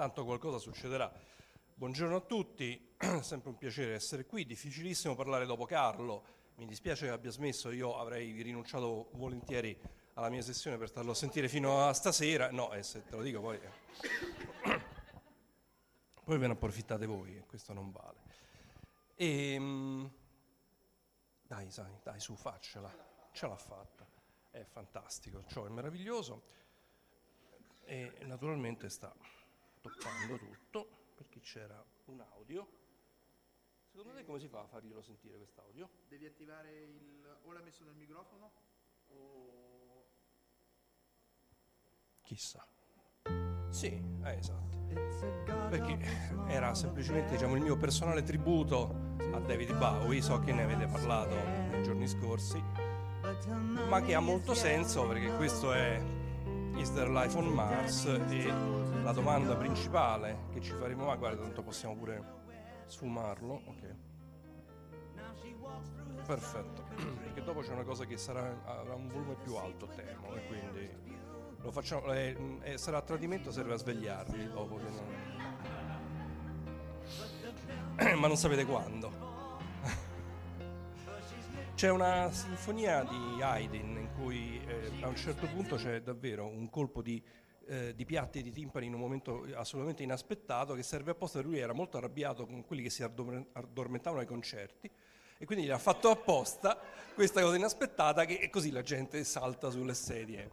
tanto qualcosa succederà. Buongiorno a tutti, sempre un piacere essere qui, difficilissimo parlare dopo Carlo, mi dispiace che abbia smesso, io avrei rinunciato volentieri alla mia sessione per starlo a sentire fino a stasera, no, eh, se te lo dico poi... Eh. Poi ve ne approfittate voi, questo non vale. E, ehm, dai, sai, dai, su, faccela, ce l'ha fatta, è fantastico, ciò è meraviglioso e naturalmente sta toccando tutto perché c'era un audio. Secondo te come si fa a farglielo sentire quest'audio? Devi attivare il... o l'ha messo nel microfono o... Chissà. Sì, eh, esatto. Perché era semplicemente diciamo, il mio personale tributo a David Bowie, so che ne avete parlato nei giorni scorsi, ma che ha molto senso perché questo è Is There Life on Mars e la domanda principale che ci faremo, ma guarda, tanto possiamo pure sfumarlo, ok. Perfetto, perché dopo c'è una cosa che sarà, avrà un volume più alto, temo, e quindi lo facciamo, eh, eh, sarà a tradimento, serve a svegliarli dopo che non... ma non sapete quando. C'è una sinfonia di Haydn in cui eh, a un certo punto c'è davvero un colpo di, eh, di, piatti e di timpani in un momento assolutamente inaspettato che serve apposta, lui era molto arrabbiato con quelli che si addormentavano ai concerti e quindi gli ha fatto apposta questa cosa inaspettata che così la gente salta sulle sedie.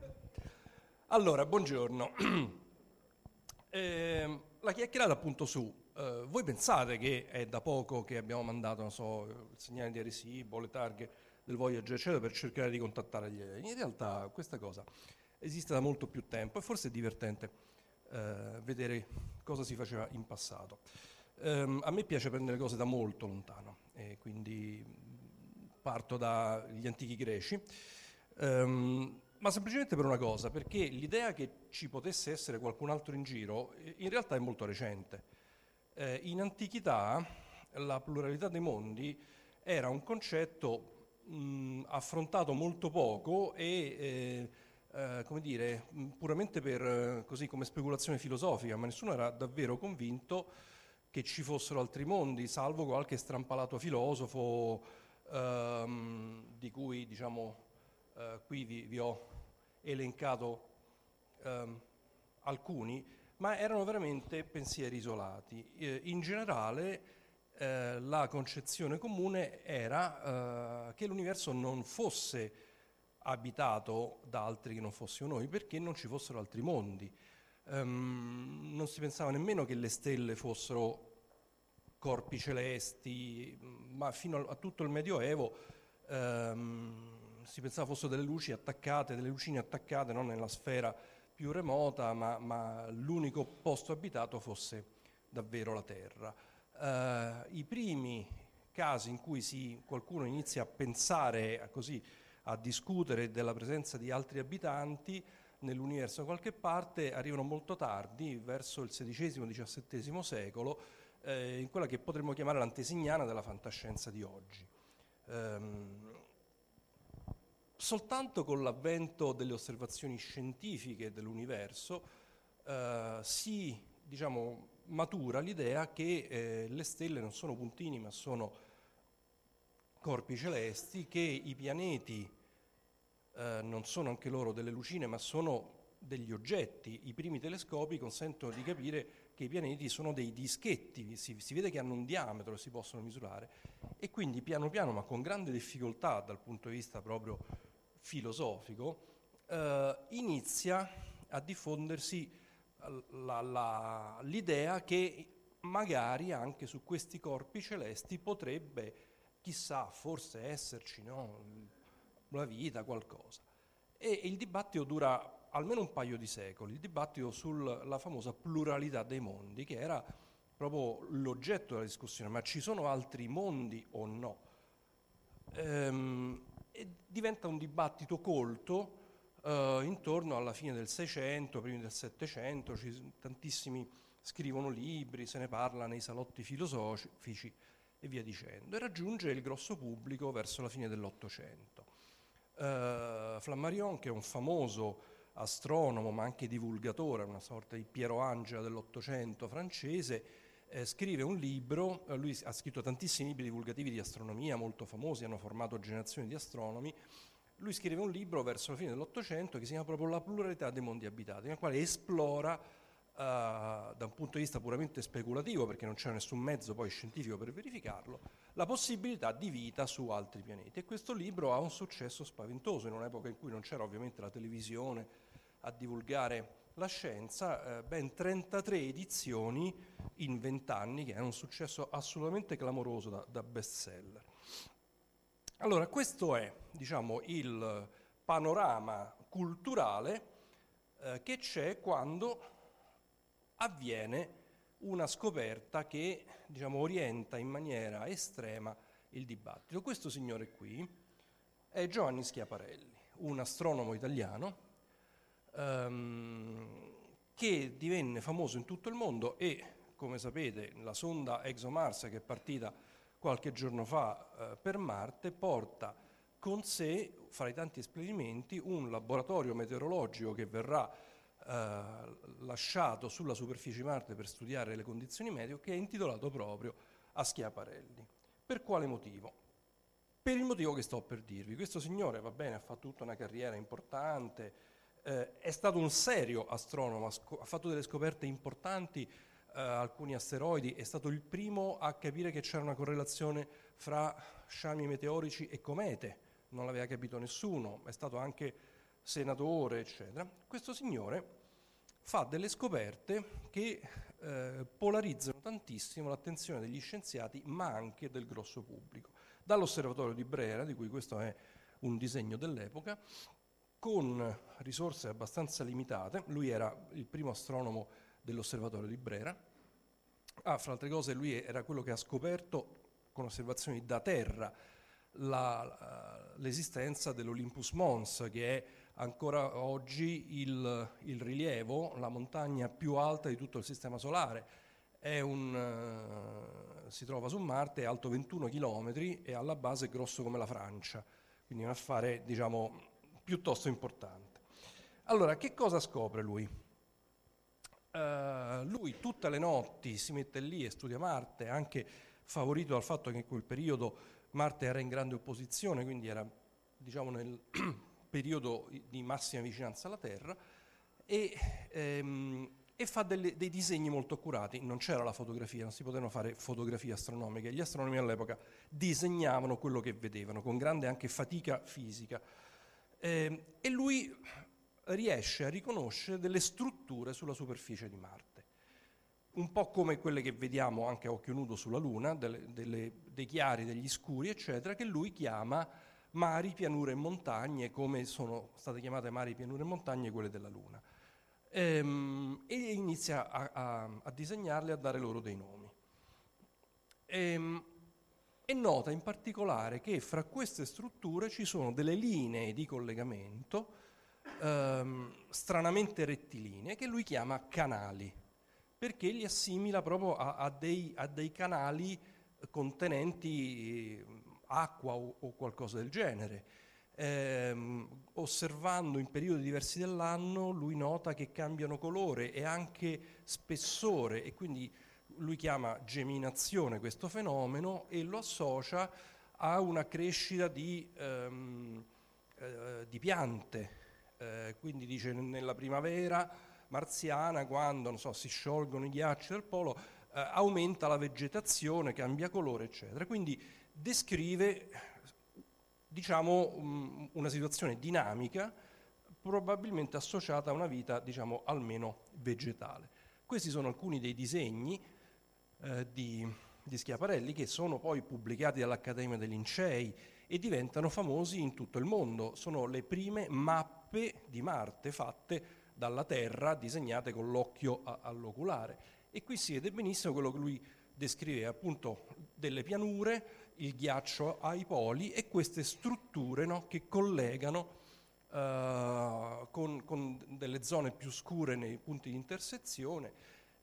Allora, buongiorno. eh, la chiacchierata appunto su Uh, voi pensate che è da poco che abbiamo mandato, so, il segnale di Arecibo, le targhe del Voyager, eccetera, per cercare di contattare gli alieni? In realtà questa cosa esiste da molto più tempo e forse è divertente uh, vedere cosa si faceva in passato. Um, a me piace prendere cose da molto lontano e quindi parto dagli antichi greci. Um, ma semplicemente per una cosa, perché l'idea che ci potesse essere qualcun altro in giro in realtà è molto recente. Eh, in antichità la pluralità dei mondi era un concetto mh, affrontato molto poco e eh, eh, come dire, puramente per, così, come speculazione filosofica, ma nessuno era davvero convinto che ci fossero altri mondi, salvo qualche strampalato filosofo ehm, di cui diciamo, eh, qui vi, vi, ho elencato ehm, alcuni, ma erano veramente pensieri isolati. Eh, in generale eh, la concezione comune era eh, che l'universo non fosse abitato da altri che non fossimo noi, perché non ci fossero altri mondi. Um, non si pensava nemmeno che le stelle fossero corpi celesti, ma fino a, a tutto il Medioevo um, si pensava fossero delle luci attaccate, delle lucine attaccate non nella sfera più remota, ma, ma l'unico posto abitato fosse davvero la Terra. Uh, I primi casi in cui si, qualcuno inizia a pensare a, così, a discutere della presenza di altri abitanti nell'universo da qualche parte arrivano molto tardi, verso il XVI-XVII secolo, eh, in quella che potremmo chiamare l'antesignana della fantascienza di oggi. Um, soltanto con l'avvento delle osservazioni scientifiche dell'universo eh, si diciamo, matura l'idea che eh, le stelle non sono puntini ma sono corpi celesti, che i pianeti eh, non sono anche loro delle lucine ma sono degli oggetti. I primi telescopi consentono di capire che i pianeti sono dei dischetti, si, si vede che hanno un diametro e si possono misurare e quindi piano piano ma con grande difficoltà dal punto di vista proprio filosofico, eh, inizia a diffondersi la, la, l'idea che magari anche su questi corpi celesti potrebbe, chissà, forse esserci no, la vita, qualcosa. E, il dibattito dura almeno un paio di secoli, il dibattito sulla famosa pluralità dei mondi, che era proprio l'oggetto della discussione, ma ci sono altri mondi o no? Ehm, diventa un dibattito colto eh, intorno alla fine del Seicento, primi del Settecento, tantissimi scrivono libri, se ne parla nei salotti filosofici e via dicendo, e raggiunge il grosso pubblico verso la fine dell'Ottocento. Uh, Flammarion, che è un famoso astronomo ma anche divulgatore, una sorta di Piero Angela dell'Ottocento francese, eh, scrive un libro, eh, lui ha scritto tantissimi libri divulgativi di astronomia molto famosi, hanno formato generazioni di astronomi, lui scrive un libro verso la fine dell'Ottocento che si chiama proprio La pluralità dei mondi abitati, nel quale esplora Uh, da un punto di vista puramente speculativo, perché non c'era nessun mezzo poi scientifico per verificarlo, la possibilità di vita su altri pianeti. E questo libro ha un successo spaventoso in un'epoca in cui non c'era ovviamente la televisione a divulgare la scienza, eh, ben 33 edizioni in 20 anni, che è un successo assolutamente clamoroso da, da bestseller. Allora, questo è diciamo, il panorama culturale eh, che c'è quando avviene una scoperta che diciamo, orienta in maniera estrema il dibattito. Questo signore qui è Giovanni Schiaparelli, un astronomo italiano ehm, che divenne famoso in tutto il mondo e, come sapete, la sonda ExoMars che è partita qualche giorno fa eh, per Marte porta con sé, fra i tanti esperimenti, un laboratorio meteorologico che verrà eh, lasciato sulla superficie di Marte per studiare le condizioni meteo, che è intitolato proprio a Schiaparelli. Per quale motivo? Per il motivo che sto per dirvi. Questo signore, va bene, ha fatto tutta una carriera importante, eh, è stato un serio astronomo, ha, fatto delle scoperte importanti, eh, alcuni asteroidi, è stato il primo a capire che c'era una correlazione fra sciami meteorici e comete, non l'aveva capito nessuno, è stato anche senatore, eccetera. Questo signore fa delle scoperte che eh, polarizzano tantissimo l'attenzione degli scienziati, ma anche del grosso pubblico. Dall'osservatorio di Brera, di cui questo è un disegno dell'epoca, con risorse abbastanza limitate, lui era il primo astronomo dell'osservatorio di Brera, ah, fra altre cose lui era quello che ha scoperto con osservazioni da terra la, l'esistenza dell'Olympus Mons, che è ancora oggi il, il, rilievo, la montagna più alta di tutto il Sistema Solare. Un, uh, si trova su Marte, è alto 21 km e alla base è grosso come la Francia, quindi è un affare diciamo, piuttosto importante. Allora, che cosa scopre lui? Uh, lui tutte le notti si mette lì e studia Marte, anche favorito dal fatto che in quel periodo Marte era in grande opposizione, quindi era diciamo, nel periodo di massima vicinanza alla Terra e, ehm, e fa delle, dei disegni molto accurati. Non c'era la fotografia, non si potevano fare fotografie astronomiche. Gli astronomi all'epoca disegnavano quello che vedevano con grande anche fatica fisica. Eh, e lui riesce a riconoscere delle strutture sulla superficie di Marte. Un po' come quelle che vediamo anche a occhio nudo sulla Luna, delle, delle, dei chiari, degli scuri, eccetera, che lui chiama mari, pianure e montagne, come sono state chiamate mari, pianure e montagne quelle della Luna. Ehm, e inizia a, a, a, disegnarle a dare loro dei nomi. Ehm, e nota in particolare che fra queste strutture ci sono delle linee di collegamento ehm, stranamente rettilinee che lui chiama canali, perché li assimila proprio a, a, dei, a dei, canali contenenti acqua o, o qualcosa del genere. Eh, osservando in periodi diversi dell'anno, lui nota che cambiano colore e anche spessore e quindi lui chiama geminazione questo fenomeno e lo associa a una crescita di, ehm, eh, di piante. Eh, quindi dice nella primavera marziana, quando so, si sciolgono i ghiacci del polo, eh, aumenta la vegetazione, cambia colore, eccetera. Quindi descrive diciamo, una situazione dinamica probabilmente associata a una vita diciamo, almeno vegetale. Questi sono alcuni dei disegni eh, di, di, Schiaparelli che sono poi pubblicati dall'Accademia dei Lincei e diventano famosi in tutto il mondo. Sono le prime mappe di Marte fatte dalla Terra, disegnate con l'occhio a, all'oculare. E qui si vede benissimo quello che lui descrive appunto delle pianure, il ghiaccio ai poli e queste strutture no, che collegano uh, con, con, delle zone più scure nei punti di intersezione.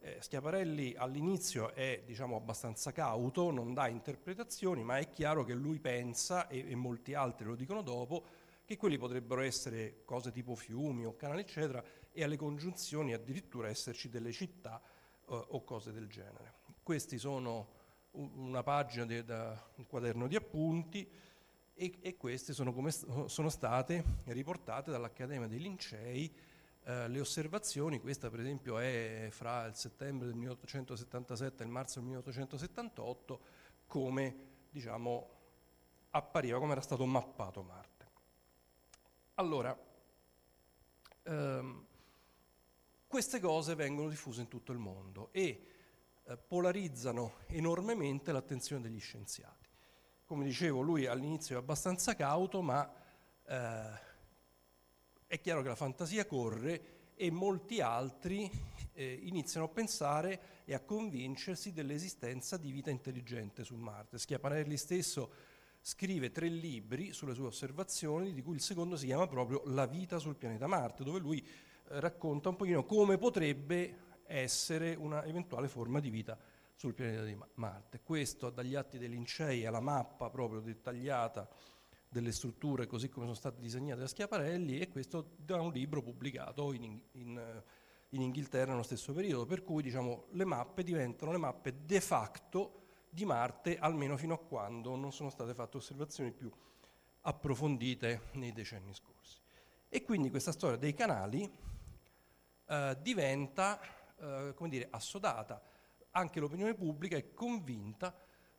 Eh, Schiaparelli all'inizio è diciamo, abbastanza cauto, non dà interpretazioni, ma è chiaro che lui pensa, e, e molti altri lo dicono dopo, che quelli potrebbero essere cose tipo fiumi o canali, eccetera, e alle congiunzioni addirittura esserci delle città eh, o cose del genere. Questi sono una pagina di, un quaderno di appunti e, e queste sono, come, sono, state riportate dall'Accademia dei Lincei eh, le osservazioni, questa per esempio è fra il settembre del 1877 e il marzo del 1878, come diciamo appariva, come era stato mappato Marte. Allora, ehm, queste cose vengono diffuse in tutto il mondo e eh, polarizzano enormemente l'attenzione degli scienziati. Come dicevo, lui all'inizio è abbastanza cauto, ma eh, è chiaro che la fantasia corre e molti altri eh, iniziano a pensare e a convincersi dell'esistenza di vita intelligente su Marte. Schiaparelli stesso scrive tre libri sulle sue osservazioni, di cui il secondo si chiama proprio La vita sul pianeta Marte, dove lui eh, racconta un pochino come potrebbe essere una eventuale forma di vita sul pianeta di Marte. Questo dagli atti dei Lincei alla mappa proprio dettagliata delle strutture così come sono state disegnate da Schiaparelli e questo da un libro pubblicato in, in, in Inghilterra nello stesso periodo, per cui diciamo, le mappe diventano le mappe de facto di Marte almeno fino a quando non sono state fatte osservazioni più approfondite nei decenni scorsi. E quindi questa storia dei canali eh, diventa eh, come dire, assodata. Anche l'opinione pubblica è convinta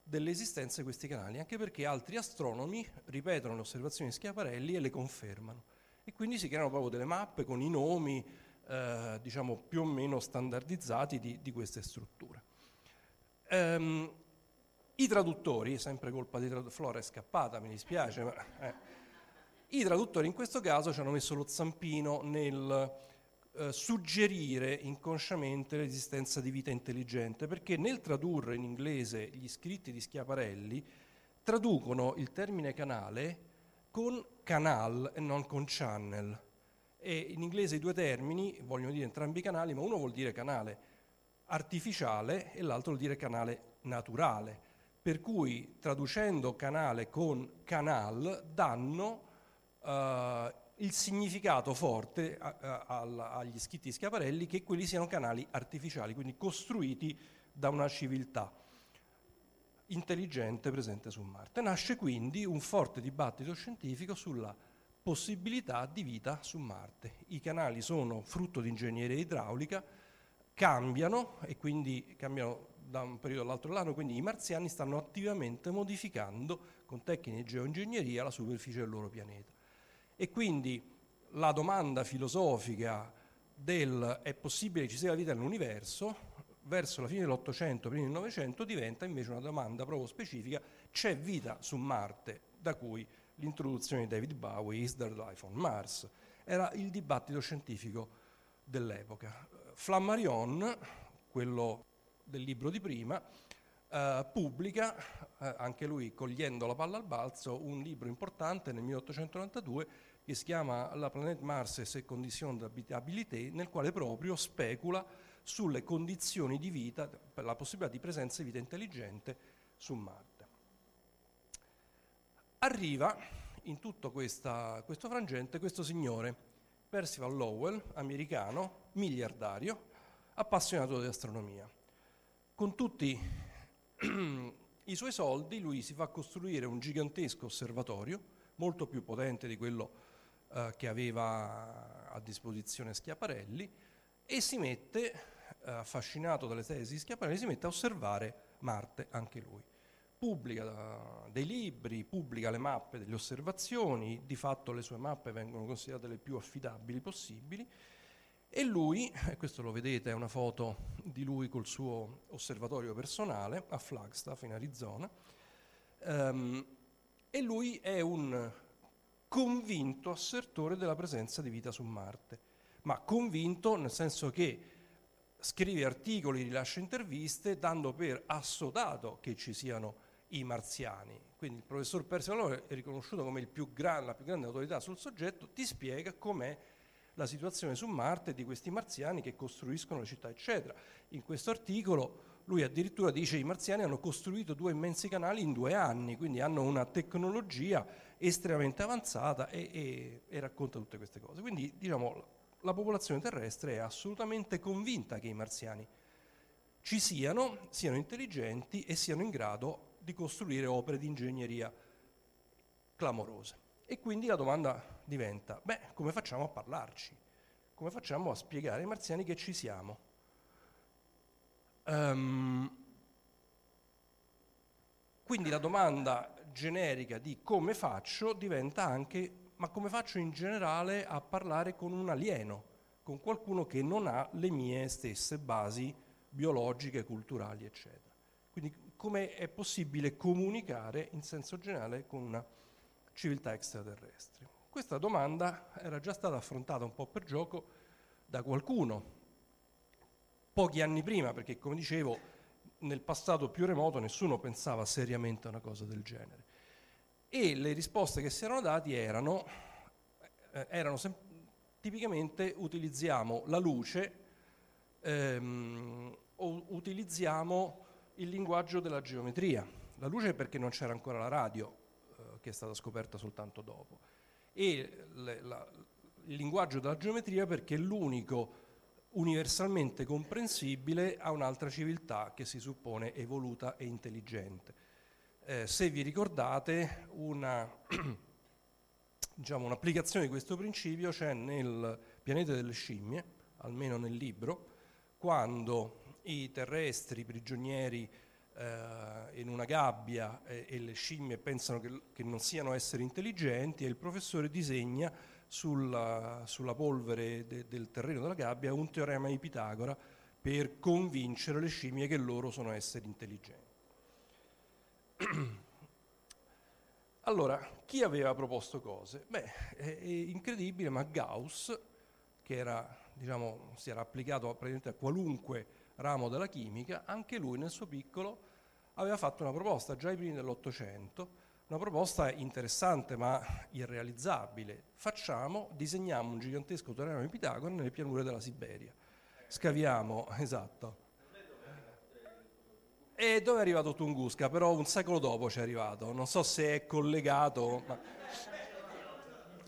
dell'esistenza di questi canali, anche perché altri astronomi ripetono le osservazioni di Schiaparelli e le confermano. E quindi si creano proprio delle mappe con i nomi, eh, diciamo, più o meno standardizzati di, di queste strutture. Um, I traduttori, sempre colpa di traduttori, Flora è scappata, mi dispiace, ma eh, i traduttori in questo caso ci hanno messo lo zampino nel eh, suggerire inconsciamente l'esistenza di vita intelligente, perché nel tradurre in inglese gli scritti di Schiaparelli traducono il termine canale con canal e non con channel. E in inglese i due termini vogliono dire entrambi canali, ma uno vuol dire canale artificiale e l'altro vuol dire canale naturale. Per cui traducendo canale con canal danno uh, il significato forte a, a, a, agli scritti di Schiaparelli che quelli siano canali artificiali, quindi costruiti da una civiltà intelligente presente su Marte. Nasce quindi un forte dibattito scientifico sulla possibilità di vita su Marte. I canali sono frutto di ingegneria idraulica, cambiano e quindi cambiano da un periodo all'altro dell'anno, quindi i marziani stanno attivamente modificando con tecniche di geoingegneria la superficie del loro pianeta. E quindi la domanda filosofica del è possibile che ci sia la vita nell'universo, verso la fine dell'Ottocento, prima del Novecento, diventa invece una domanda proprio specifica, c'è vita su Marte, da cui l'introduzione di David Bowie, Is there life on Mars? Era il dibattito scientifico dell'epoca. Flammarion, quello del libro di prima, eh, pubblica, eh, anche lui cogliendo la palla al balzo, un libro importante nel 1892 che si chiama La planète Mars e ses conditions d'habitabilité, nel quale proprio specula sulle condizioni di vita, la possibilità di presenza di vita intelligente su Marte. Arriva in tutto questa, questo frangente questo signore, Percival Lowell, americano, miliardario, appassionato di astronomia. Con tutti i suoi soldi lui si fa costruire un gigantesco osservatorio, molto più potente di quello eh, che aveva a disposizione Schiaparelli, e si mette, eh, affascinato dalle tesi di Schiaparelli, si mette a osservare Marte anche lui. Pubblica uh, dei libri, pubblica le mappe delle osservazioni, di fatto le sue mappe vengono considerate le più affidabili possibili, e lui, e questo lo vedete, è una foto di lui col suo osservatorio personale a Flagstaff in Arizona, um, e lui è un convinto assertore della presenza di vita su Marte, ma convinto nel senso che scrive articoli, rilascia interviste dando per assodato che ci siano i marziani. Quindi il professor Persiano è riconosciuto come gran, la più grande autorità sul soggetto, ti spiega com'è la situazione su Marte di questi marziani che costruiscono le città, eccetera. In questo articolo Lui addirittura dice che i marziani hanno costruito due immensi canali in due anni, quindi hanno una tecnologia estremamente avanzata e, e, e racconta tutte queste cose. Quindi diciamo la popolazione terrestre è assolutamente convinta che i marziani ci siano, siano intelligenti e siano in grado di costruire opere di ingegneria clamorose. E quindi la domanda diventa, beh, come facciamo a parlarci? Come facciamo a spiegare ai marziani che ci siamo? Um, quindi la domanda generica di come faccio diventa anche ma come faccio in generale a parlare con un alieno, con qualcuno che non ha le mie stesse basi biologiche, culturali, eccetera. Quindi come è possibile comunicare in senso generale con una civiltà extraterrestre? Questa domanda era già stata affrontata un po' per gioco da qualcuno pochi anni prima, perché come dicevo nel passato più remoto nessuno pensava seriamente a una cosa del genere. E le risposte che si erano dati erano, eh, erano sem- tipicamente utilizziamo la luce ehm, o utilizziamo il linguaggio della geometria. La luce perché non c'era ancora la radio, eh, che è stata scoperta soltanto dopo e le, la, il linguaggio della geometria perché è l'unico universalmente comprensibile a un'altra civiltà che si suppone evoluta e intelligente. Eh, se vi ricordate, una, diciamo, un'applicazione di questo principio c'è nel pianeta delle scimmie, almeno nel libro, quando i terrestri prigionieri eh, in una gabbia e, e, le scimmie pensano che, che, non siano esseri intelligenti e il professore disegna sulla, sulla polvere de, del terreno della gabbia un teorema di Pitagora per convincere le scimmie che loro sono esseri intelligenti. Allora, chi aveva proposto cose? Beh, è, è incredibile, ma Gauss, che era, diciamo, si era applicato praticamente a qualunque ramo della chimica, anche lui nel suo piccolo aveva fatto una proposta già ai primi dell'Ottocento, una proposta interessante ma irrealizzabile. Facciamo, disegniamo un gigantesco teorema di Pitagora nelle pianure della Siberia. Scaviamo, esatto. E dove è arrivato Tunguska? Però un secolo dopo ci è arrivato, non so se è collegato, ma...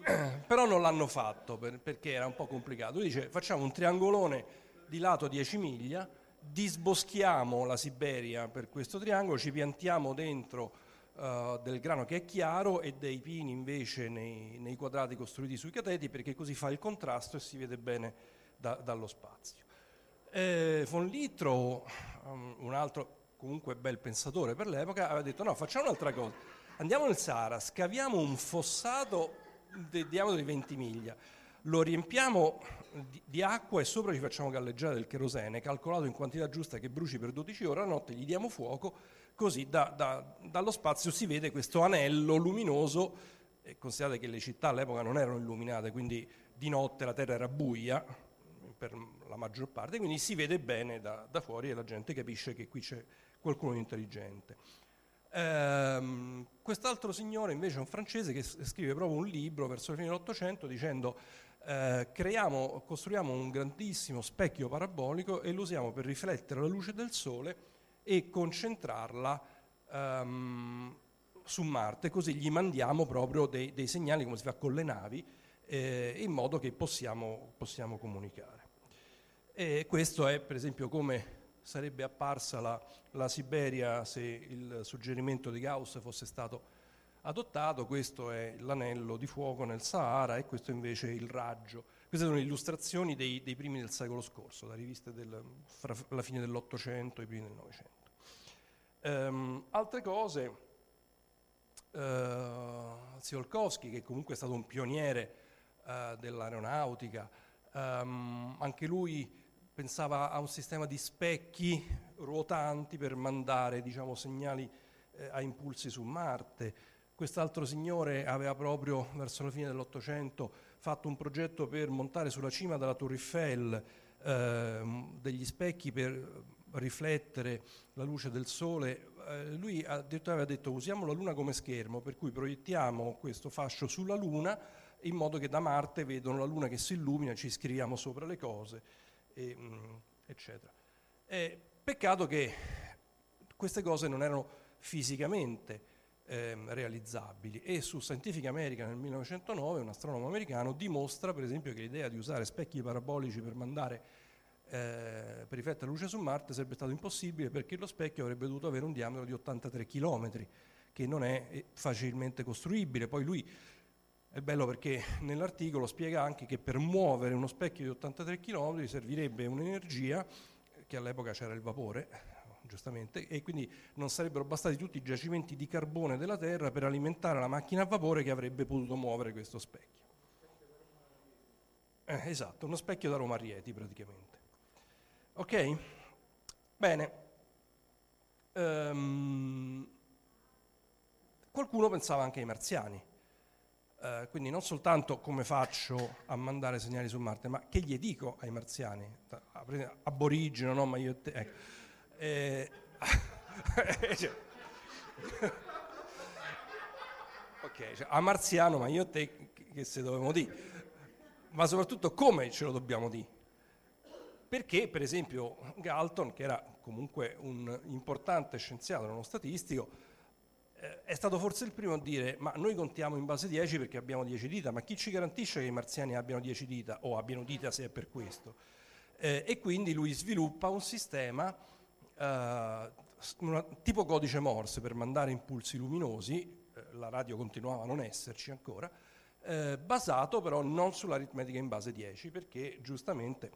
però non l'hanno fatto per, perché era un po' complicato. Lui dice facciamo un triangolone di lato 10 miglia, disboschiamo la Siberia per questo triangolo, ci piantiamo dentro uh, del grano che è chiaro e dei pini invece nei, nei, quadrati costruiti sui cateti perché così fa il contrasto e si vede bene da, dallo spazio. Eh, von Littrow, um, un altro comunque bel pensatore per l'epoca, aveva detto no, facciamo un'altra cosa, andiamo nel Sahara, scaviamo un fossato di diametro di 20 miglia, lo riempiamo di, di, acqua e sopra ci facciamo galleggiare del cherosene, calcolato in quantità giusta che bruci per 12 ore, a notte gli diamo fuoco, così da, da, dallo spazio si vede questo anello luminoso, e considerate che le città all'epoca non erano illuminate, quindi di notte la terra era buia per la maggior parte, quindi si vede bene da, da fuori e la gente capisce che qui c'è qualcuno di intelligente. Ehm, quest'altro signore invece è un francese che scrive proprio un libro verso la fine dell'Ottocento dicendo eh, creiamo, costruiamo un grandissimo specchio parabolico e lo usiamo per riflettere la luce del Sole e concentrarla um, su Marte, così gli mandiamo proprio dei, dei, segnali come si fa con le navi, eh, in modo che possiamo, possiamo comunicare. E questo è per esempio come sarebbe apparsa la, la Siberia se il suggerimento di Gauss fosse stato adottato, questo è l'anello di fuoco nel Sahara e questo invece è il raggio. Queste sono illustrazioni dei, dei primi del secolo scorso, da riviste del, fra la fine dell'Ottocento e i primi del Novecento. Um, altre cose, uh, Tsiolkovsky, che comunque è stato un pioniere uh, dell'aeronautica, um, anche lui pensava a un sistema di specchi ruotanti per mandare diciamo, segnali eh, a impulsi su Marte. Quest'altro signore aveva proprio verso la fine dell'Ottocento fatto un progetto per montare sulla cima della Tour Eiffel eh, degli specchi per riflettere la luce del sole. Eh, lui addirittura aveva detto usiamo la Luna come schermo, per cui proiettiamo questo fascio sulla Luna in modo che da Marte vedono la Luna che si illumina, ci scriviamo sopra le cose, e, mm, eccetera. E Peccato che queste cose non erano fisicamente ehm, realizzabili e su Scientific American nel 1909 un astronomo americano dimostra per esempio che l'idea di usare specchi parabolici per mandare eh, per luce su Marte sarebbe stato impossibile perché lo specchio avrebbe dovuto avere un diametro di 83 km che non è eh, facilmente costruibile. Poi lui è bello perché nell'articolo spiega anche che per muovere uno specchio di 83 km servirebbe un'energia che all'epoca c'era il vapore, giustamente, e quindi non sarebbero bastati tutti i giacimenti di carbone della Terra per alimentare la macchina a vapore che avrebbe potuto muovere questo specchio. Eh, esatto, uno specchio da Roma Rieti praticamente. Ok? Bene. Um, qualcuno pensava anche ai marziani. Uh, quindi non soltanto come faccio a mandare segnali su Marte, ma che gli dico ai marziani? Aborigeno, no? Ma io ecco. Eh, ok, cioè, a marziano, ma io e te che se dovevamo dire? Ma soprattutto come ce lo dobbiamo dire? perché per esempio Galton, che era comunque un importante scienziato non statistico, eh, è stato forse il primo a dire ma noi contiamo in base 10 perché abbiamo 10 dita, ma chi ci garantisce che i marziani abbiano 10 dita o abbiano dita se è per questo? Eh, e quindi lui sviluppa un sistema eh, una, tipo codice Morse per mandare impulsi luminosi, eh, la radio continuava a non esserci ancora, eh, basato però non sull'aritmetica in base 10 perché giustamente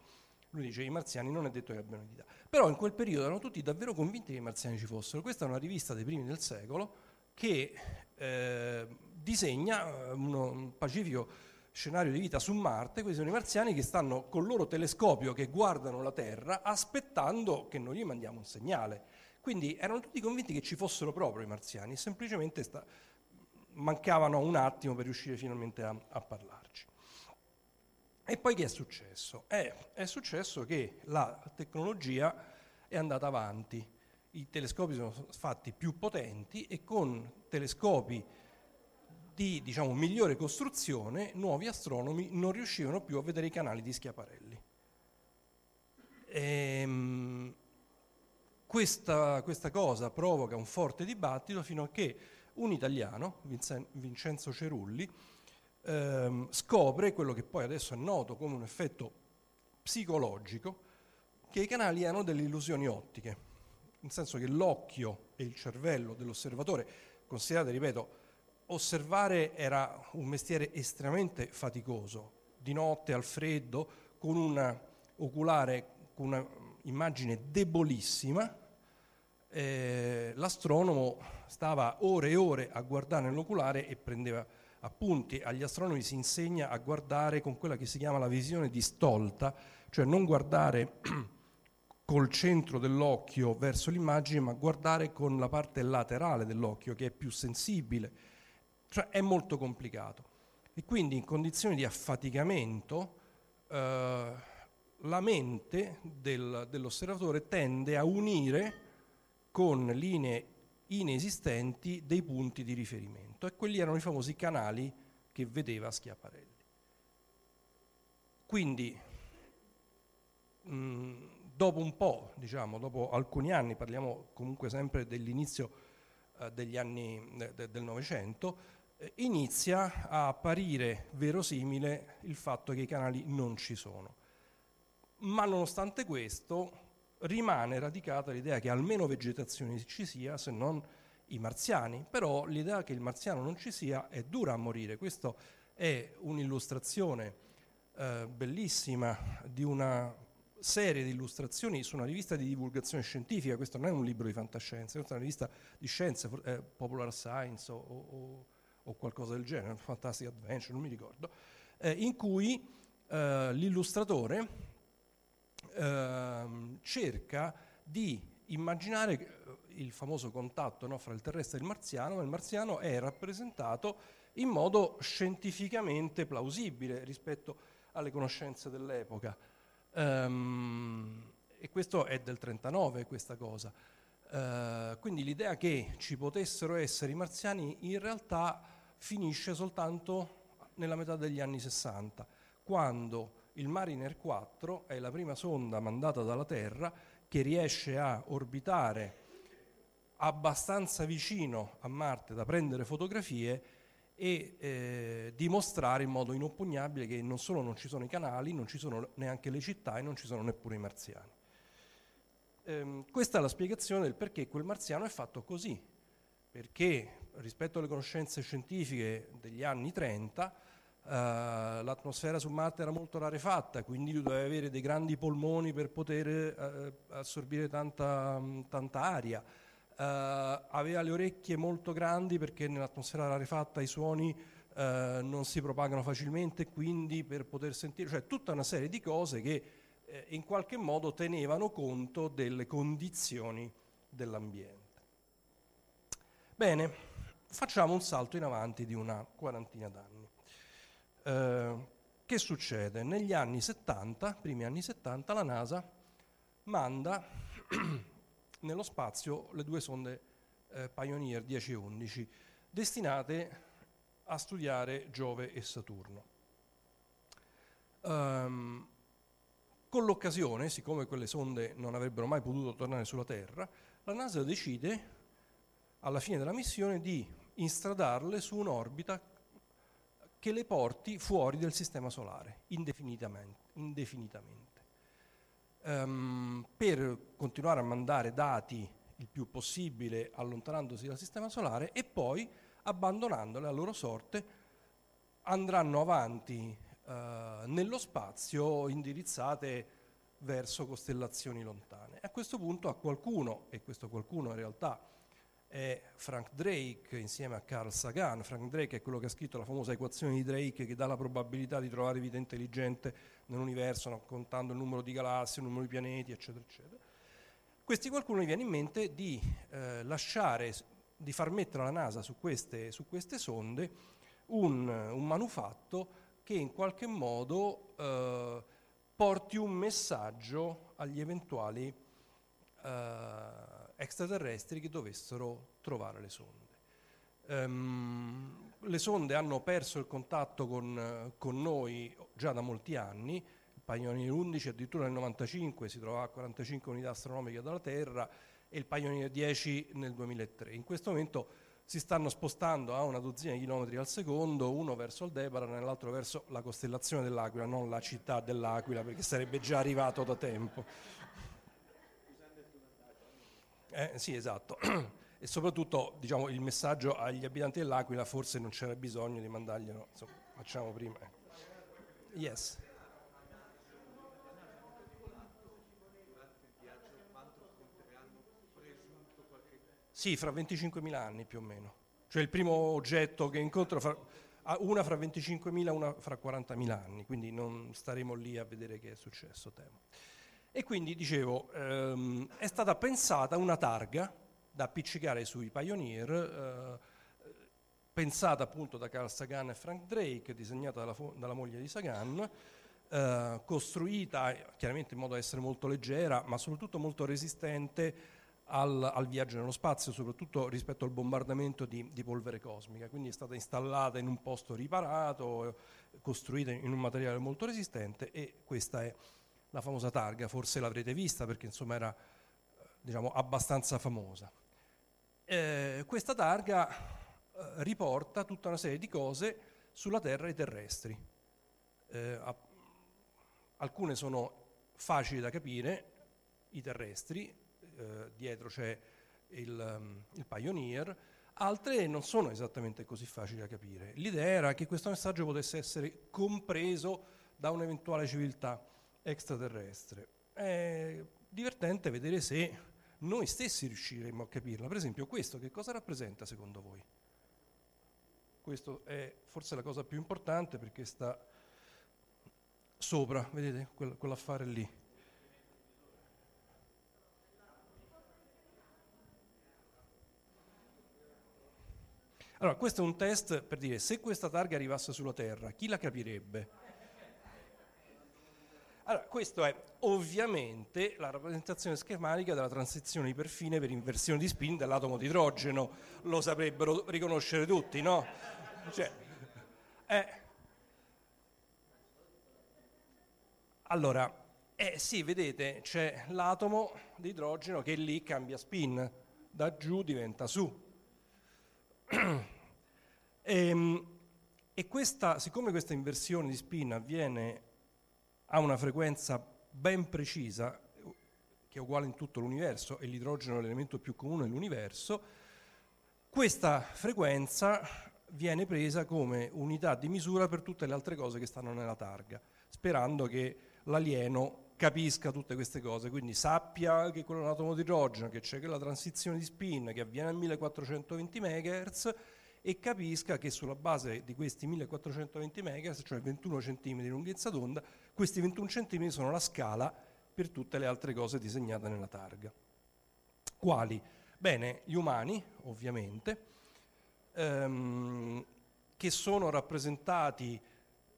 lui dice i marziani non è detto che abbiano vita. Però in quel periodo erano tutti davvero convinti che i marziani ci fossero. Questa è una rivista dei primi del secolo che eh, disegna eh, un pacifico scenario di vita su Marte, questi sono i marziani che stanno col loro telescopio che guardano la Terra aspettando che noi gli mandiamo un segnale. Quindi erano tutti convinti che ci fossero proprio i marziani, semplicemente sta, mancavano un attimo per riuscire finalmente a, a parlarci. E poi che è successo? Eh, è successo che la tecnologia è andata avanti, i telescopi sono fatti più potenti e con telescopi di diciamo, migliore costruzione nuovi astronomi non riuscivano più a vedere i canali di Schiaparelli. Ehm, questa, questa, cosa provoca un forte dibattito fino a che un italiano, Vincenzo Cerulli, ehm, scopre quello che poi adesso è noto come un effetto psicologico, che i canali hanno delle illusioni ottiche, nel senso che l'occhio e il cervello dell'osservatore, considerate, ripeto, osservare era un mestiere estremamente faticoso, di notte al freddo, con un oculare, con un'immagine debolissima, eh, l'astronomo stava ore e ore a guardare nell'oculare e prendeva appunti agli astronomi si insegna a guardare con quella che si chiama la visione di Stolta, cioè non guardare col centro dell'occhio verso l'immagine, ma guardare con la parte laterale dell'occhio che è più sensibile. Cioè è molto complicato. E quindi in condizioni di affaticamento eh, la mente del, dell'osservatore tende a unire con linee inesistenti dei punti di riferimento e quelli erano i famosi canali che vedeva Schiaparelli. Quindi, mh, dopo un po', diciamo, dopo alcuni anni, parliamo comunque sempre dell'inizio eh, degli anni eh, del Novecento, inizia a apparire verosimile il fatto che i canali non ci sono. Ma nonostante questo, rimane radicata l'idea che almeno vegetazione ci sia, se non i marziani, però l'idea che il marziano non ci sia è dura a morire. Questa è un'illustrazione eh, bellissima di una serie di illustrazioni su una rivista di divulgazione scientifica, questo non è un libro di fantascienza, questa è una rivista di scienze, eh, Popular Science o, o, o, qualcosa del genere, Fantastic Adventure, non mi ricordo, eh, in cui eh, l'illustratore ehm, cerca di immaginare eh, il famoso contatto no, fra il terrestre e il marziano, ma il marziano è rappresentato in modo scientificamente plausibile rispetto alle conoscenze dell'epoca. Um, e questo è del 39 questa cosa. Uh, quindi l'idea che ci potessero essere i marziani in realtà finisce soltanto nella metà degli anni 60, quando il Mariner 4 è la prima sonda mandata dalla Terra che riesce a orbitare abbastanza vicino a Marte da prendere fotografie e eh, dimostrare in modo inoppugnabile che non solo non ci sono i canali, non ci sono neanche le città e non ci sono neppure i marziani. Ehm, questa è la spiegazione del perché quel marziano è fatto così, perché rispetto alle conoscenze scientifiche degli anni 30 eh, l'atmosfera su Marte era molto rarefatta, quindi lui doveva avere dei grandi polmoni per poter eh, assorbire tanta, tanta aria. Uh, aveva le orecchie molto grandi perché nell'atmosfera rarefatta i suoni uh, non si propagano facilmente, quindi per poter sentire, cioè tutta una serie di cose che eh, in qualche modo tenevano conto delle condizioni dell'ambiente. Bene, facciamo un salto in avanti di una quarantina d'anni. Uh, che succede? Negli anni 70, primi anni 70, la NASA manda nello spazio le due sonde eh, Pioneer 10 e 11, destinate a studiare Giove e Saturno. Um, con l'occasione, siccome quelle sonde non avrebbero mai potuto tornare sulla Terra, la NASA decide alla fine della missione di instradarle su un'orbita che le porti fuori del sistema solare indefinitamente. indefinitamente um, per continuare a mandare dati il più possibile allontanandosi dal sistema solare e poi abbandonandole a loro sorte andranno avanti uh, nello spazio indirizzate verso costellazioni lontane. A questo punto a qualcuno, e questo qualcuno in realtà è Frank Drake insieme a Carl Sagan. Frank Drake è quello che ha scritto la famosa equazione di Drake che dà la probabilità di trovare vita intelligente nell'universo, contando il numero di galassie, il numero di pianeti, eccetera, eccetera. Questi qualcuno gli viene in mente di eh, lasciare, di far mettere alla NASA su queste, su queste sonde un, un, manufatto che in qualche modo eh, porti un messaggio agli eventuali eh, extraterrestri che dovessero trovare le sonde. Um, le sonde hanno perso il contatto con, con, noi già da molti anni, il Pioneer 11 addirittura nel 1995 si trovava a 45 unità astronomiche dalla Terra e il Pioneer 10 nel 2003. In questo momento si stanno spostando a una dozzina di chilometri al secondo, uno verso Aldebaran e l'altro verso la costellazione dell'Aquila, non la città dell'Aquila, perché sarebbe già arrivato da tempo. Eh, sì, esatto. e soprattutto diciamo, il messaggio agli abitanti dell'Aquila forse non c'era bisogno di mandarglielo, insomma, facciamo prima. Yes. Sì, fra 25.000 anni più o meno. Cioè il primo oggetto che incontro, fra, una fra 25.000 e una fra 40.000 anni, quindi non staremo lì a vedere che è successo, temo. E quindi, dicevo, ehm, è stata pensata una targa da appiccicare sui Pioneer, eh, pensata appunto da Carl Sagan e Frank Drake, disegnata dalla, fo- dalla moglie di Sagan, eh, costruita chiaramente in modo da essere molto leggera, ma soprattutto molto resistente al, al, viaggio nello spazio, soprattutto rispetto al bombardamento di, di, polvere cosmica. Quindi è stata installata in un posto riparato, costruita in un materiale molto resistente e questa è la famosa targa, forse l'avrete vista perché insomma era diciamo, abbastanza famosa. Eh, questa targa eh, riporta tutta una serie di cose sulla Terra e i terrestri. Eh, alcune sono facili da capire, i terrestri, eh, dietro c'è il, um, il Pioneer, altre non sono esattamente così facili da capire. L'idea era che questo messaggio potesse essere compreso da un'eventuale civiltà extraterrestre. È divertente vedere se noi stessi riusciremo a capirla. Per esempio, questo che cosa rappresenta secondo voi? Questo è forse la cosa più importante perché sta sopra, vedete, quell'affare lì. Allora, questo è un test per dire se questa targa arrivasse sulla Terra, chi la capirebbe? Allora, questo è ovviamente la rappresentazione schematica della transizione iperfine per inversione di spin dell'atomo di idrogeno, lo saprebbero riconoscere tutti, no? Cioè, eh, Allora, eh sì, vedete, c'è l'atomo di idrogeno che lì cambia spin, da giù diventa su. E, ehm, e questa, siccome questa inversione di spin avviene a una frequenza ben precisa, che è uguale in tutto l'universo, e l'idrogeno è l'elemento più comune dell'universo, questa frequenza viene presa come unità di misura per tutte le altre cose che stanno nella targa, sperando che l'alieno capisca tutte queste cose, quindi sappia che quello è un atomo di idrogeno, che c'è quella transizione di spin che avviene a 1420 MHz e capisca che sulla base di questi 1420 MHz, cioè 21 cm di lunghezza d'onda, questi 21 cm sono la scala per tutte le altre cose disegnate nella targa. Quali? Bene, gli umani, ovviamente, ehm, che sono rappresentati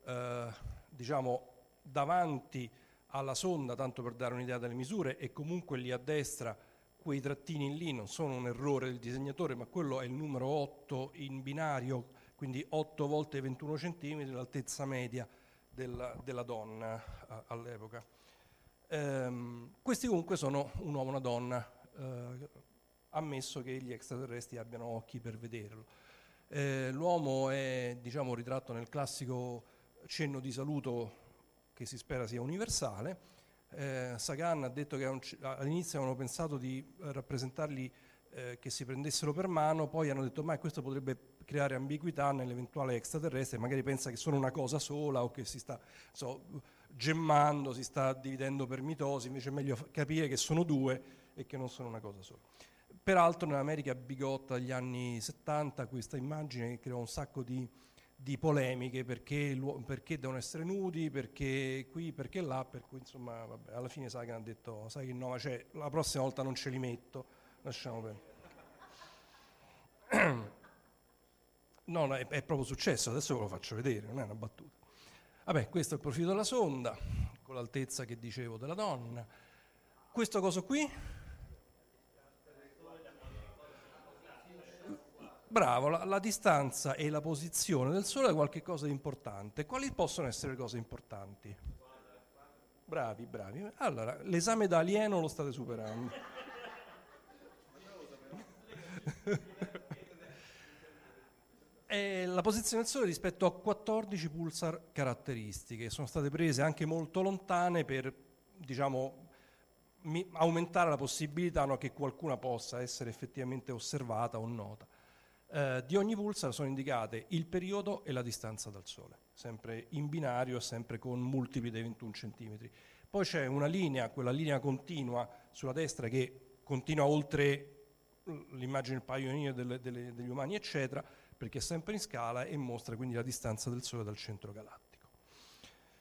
eh, diciamo, davanti alla sonda, tanto per dare un'idea delle misure, e comunque lì a destra quei trattini lì non sono un errore del disegnatore, ma quello è il numero 8 in binario, quindi 8 volte 21 cm, l'altezza media della, della donna a, all'epoca. Ehm, questi comunque sono un uomo e una donna, eh, ammesso che gli extraterrestri abbiano occhi per vederlo. Eh, l'uomo è diciamo, ritratto nel classico cenno di saluto che si spera sia universale. Eh, Sagan ha detto che all'inizio avevano pensato di rappresentarli eh, che si prendessero per mano, poi hanno detto ma questo potrebbe creare ambiguità nell'eventuale extraterrestre, magari pensa che sono una cosa sola o che si sta so, gemmando, si sta dividendo per mitosi, invece è meglio capire che sono due e che non sono una cosa sola. Peraltro nell'America bigotta degli anni 70 questa immagine creò un sacco di, di polemiche perché, perché, devono essere nudi, perché qui, perché là, per cui insomma vabbè, alla fine Sagan ha detto sai che no, cioè, la prossima volta non ce li metto, lasciamo perdere. No, no è, è, proprio successo, adesso ve lo faccio vedere, non è una battuta. Vabbè, questo è il profilo della sonda, con l'altezza che dicevo della donna. Questo coso qui Bravo, la, la, distanza e la posizione del Sole è qualcosa di importante. Quali possono essere le cose importanti? Bravi, bravi. Allora, l'esame da alieno lo state superando. è la posizione del Sole rispetto a 14 pulsar caratteristiche. Sono state prese anche molto lontane per, diciamo, aumentare la possibilità no, che qualcuna possa essere effettivamente osservata o nota eh, di ogni pulsar sono indicate il periodo e la distanza dal Sole, sempre in binario e sempre con multipli dei 21 cm. Poi c'è una linea, quella linea continua sulla destra che continua oltre l'immagine del paio delle, delle, degli umani, eccetera, perché è sempre in scala e mostra quindi la distanza del Sole dal centro galattico.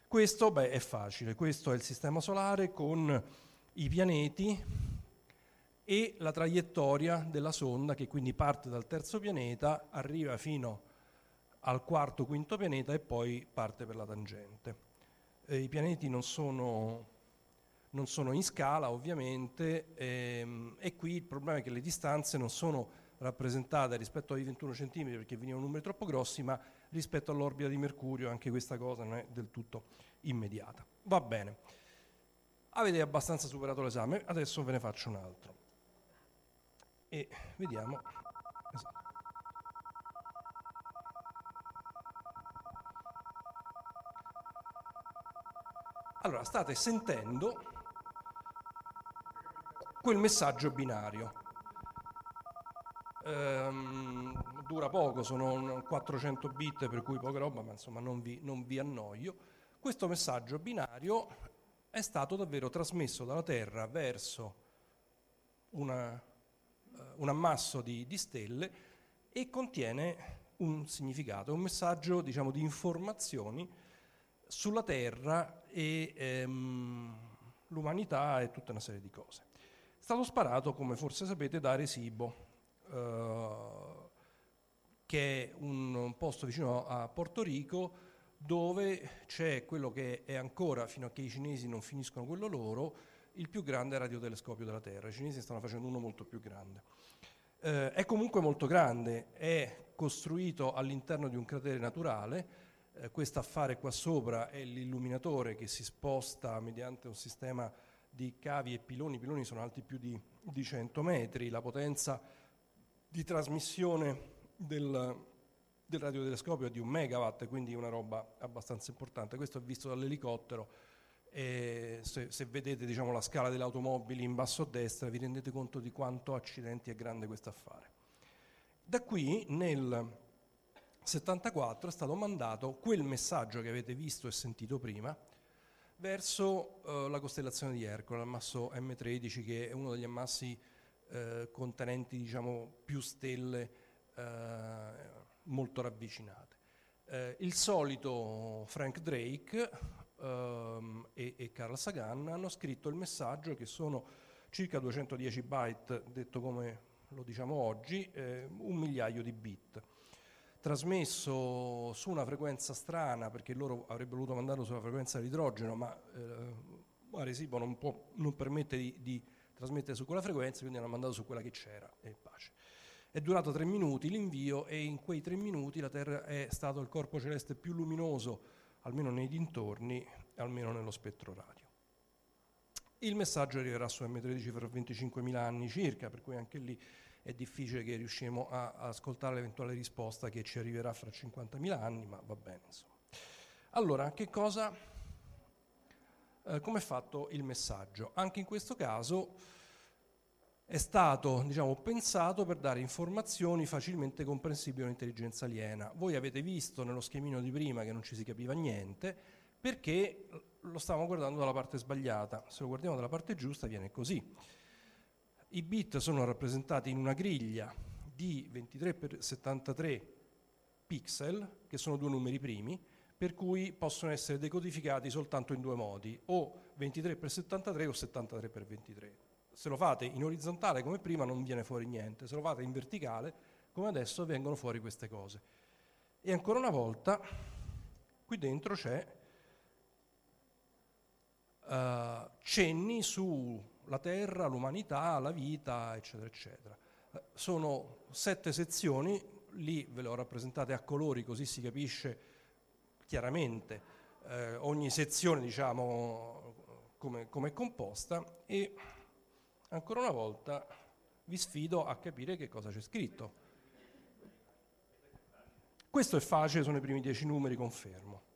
Questo beh, è facile, questo è il sistema solare con i pianeti e la traiettoria della sonda che quindi parte dal terzo pianeta, arriva fino al quarto, quinto pianeta e poi parte per la tangente. Eh, I pianeti non sono, non sono, in scala ovviamente ehm, e qui il problema è che le distanze non sono rappresentate rispetto ai 21 cm perché venivano numeri troppo grossi, ma rispetto all'orbita di Mercurio anche questa cosa non è del tutto immediata. Va bene. Avete abbastanza superato l'esame, adesso ve ne faccio un altro e vediamo. Allora, state sentendo quel messaggio binario. Ehm, dura poco, sono 400 bit, per cui poca roba, ma insomma non vi, non vi annoio. Questo messaggio binario è stato davvero trasmesso dalla Terra verso una un ammasso di, di, stelle e contiene un significato, un messaggio diciamo, di informazioni sulla Terra e ehm, l'umanità e tutta una serie di cose. È stato sparato, come forse sapete, da Arecibo, eh, che è un posto vicino a Porto Rico dove c'è quello che è ancora, fino a che i cinesi non finiscono quello loro, il più grande radiotelescopio della Terra. I cinesi stanno facendo uno molto più grande. Eh, è comunque molto grande, è costruito all'interno di un cratere naturale, eh, questo affare qua sopra è l'illuminatore che si sposta mediante un sistema di cavi e piloni, i piloni sono alti più di, di 100 metri, la potenza di trasmissione del, del radiotelescopio è di un megawatt, quindi una roba abbastanza importante. Questo è visto dall'elicottero e se, se vedete diciamo, la scala delle automobili in basso a destra vi rendete conto di quanto accidenti è grande questo affare. Da qui nel 74 è stato mandato quel messaggio che avete visto e sentito prima verso uh, la costellazione di Ercole, l'ammasso M13 che è uno degli ammassi uh, contenenti diciamo, più stelle uh, molto ravvicinate. il solito Frank Drake um, e, e Carl Sagan hanno scritto il messaggio che sono circa 210 byte, detto come lo diciamo oggi, eh, un migliaio di bit trasmesso su una frequenza strana, perché loro avrebbero voluto mandarlo sulla frequenza dell'idrogeno, ma eh, Arecibo non, non permette di, di, trasmettere su quella frequenza, quindi hanno mandato su quella che c'era e pace. È durato tre minuti l'invio e in quei tre minuti la Terra è stato il corpo celeste più luminoso, almeno nei dintorni, almeno nello spettro radio. Il messaggio arriverà su M13 per 25.000 anni circa, per cui anche lì è difficile che riusciremo a, a ascoltare l'eventuale risposta che ci arriverà fra 50.000 anni, ma va bene. Insomma. Allora, che cosa, eh, come è fatto il messaggio? Anche in questo caso è stato diciamo, pensato per dare informazioni facilmente comprensibili all'intelligenza aliena. Voi avete visto nello schemino di prima che non ci si capiva niente perché lo stavamo guardando dalla parte sbagliata. Se lo guardiamo dalla parte giusta viene così. I bit sono rappresentati in una griglia di 23x73 pixel, che sono due numeri primi, per cui possono essere decodificati soltanto in due modi, o 23x73 o 73x23. Se lo fate in orizzontale come prima non viene fuori niente, se lo fate in verticale come adesso vengono fuori queste cose. E ancora una volta qui dentro c'è uh, cenni su la terra, l'umanità, la vita, eccetera, eccetera. Eh, sono sette sezioni, lì ve le ho rappresentate a colori così si capisce chiaramente eh, ogni sezione diciamo come, come è composta e ancora una volta vi sfido a capire che cosa c'è scritto. Questo è facile, sono i primi dieci numeri, confermo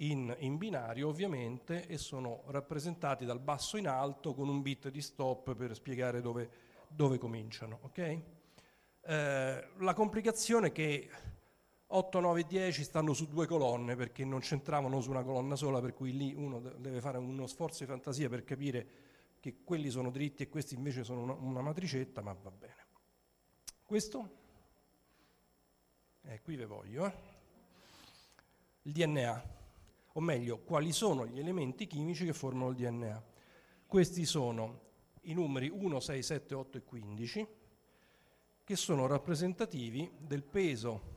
in, in, binario ovviamente e sono rappresentati dal basso in alto con un bit di stop per spiegare dove, dove cominciano. Okay? Eh, la complicazione è che 8, 9 e 10 stanno su due colonne perché non c'entravano su una colonna sola, per cui lì uno deve fare uno sforzo di fantasia per capire che quelli sono dritti e questi invece sono una, una matricetta, ma va bene. Questo? Eh, qui ve voglio. Eh. Il DNA o meglio, quali sono gli elementi chimici che formano il DNA. Questi sono i numeri 1, 6, 7, 8 e 15, che sono rappresentativi del peso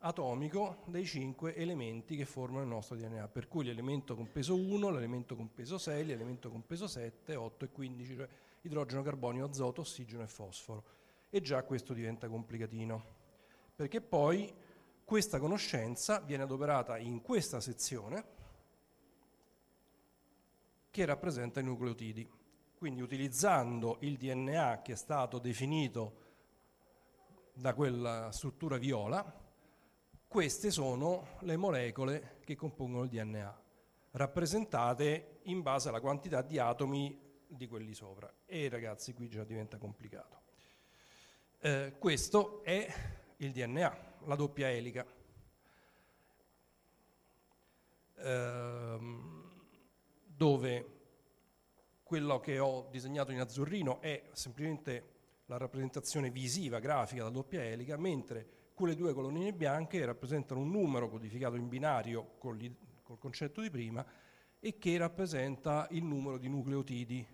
atomico dei cinque elementi che formano il nostro DNA, per cui l'elemento con peso 1, l'elemento con peso 6, l'elemento con peso 7, 8 e 15, cioè idrogeno, carbonio, azoto, ossigeno e fosforo. E già questo diventa complicatino, perché poi questa conoscenza viene adoperata in questa sezione che rappresenta i nucleotidi. Quindi utilizzando il DNA che è stato definito da quella struttura viola, queste sono le molecole che compongono il DNA, rappresentate in base alla quantità di atomi di quelli sopra. E ragazzi, qui già diventa complicato. Eh, questo è il DNA la doppia elica. Ehm, dove quello che ho disegnato in azzurrino è semplicemente la rappresentazione visiva, grafica della doppia elica, mentre quelle due colonnine bianche rappresentano un numero codificato in binario col, col concetto di prima e che rappresenta il numero di nucleotidi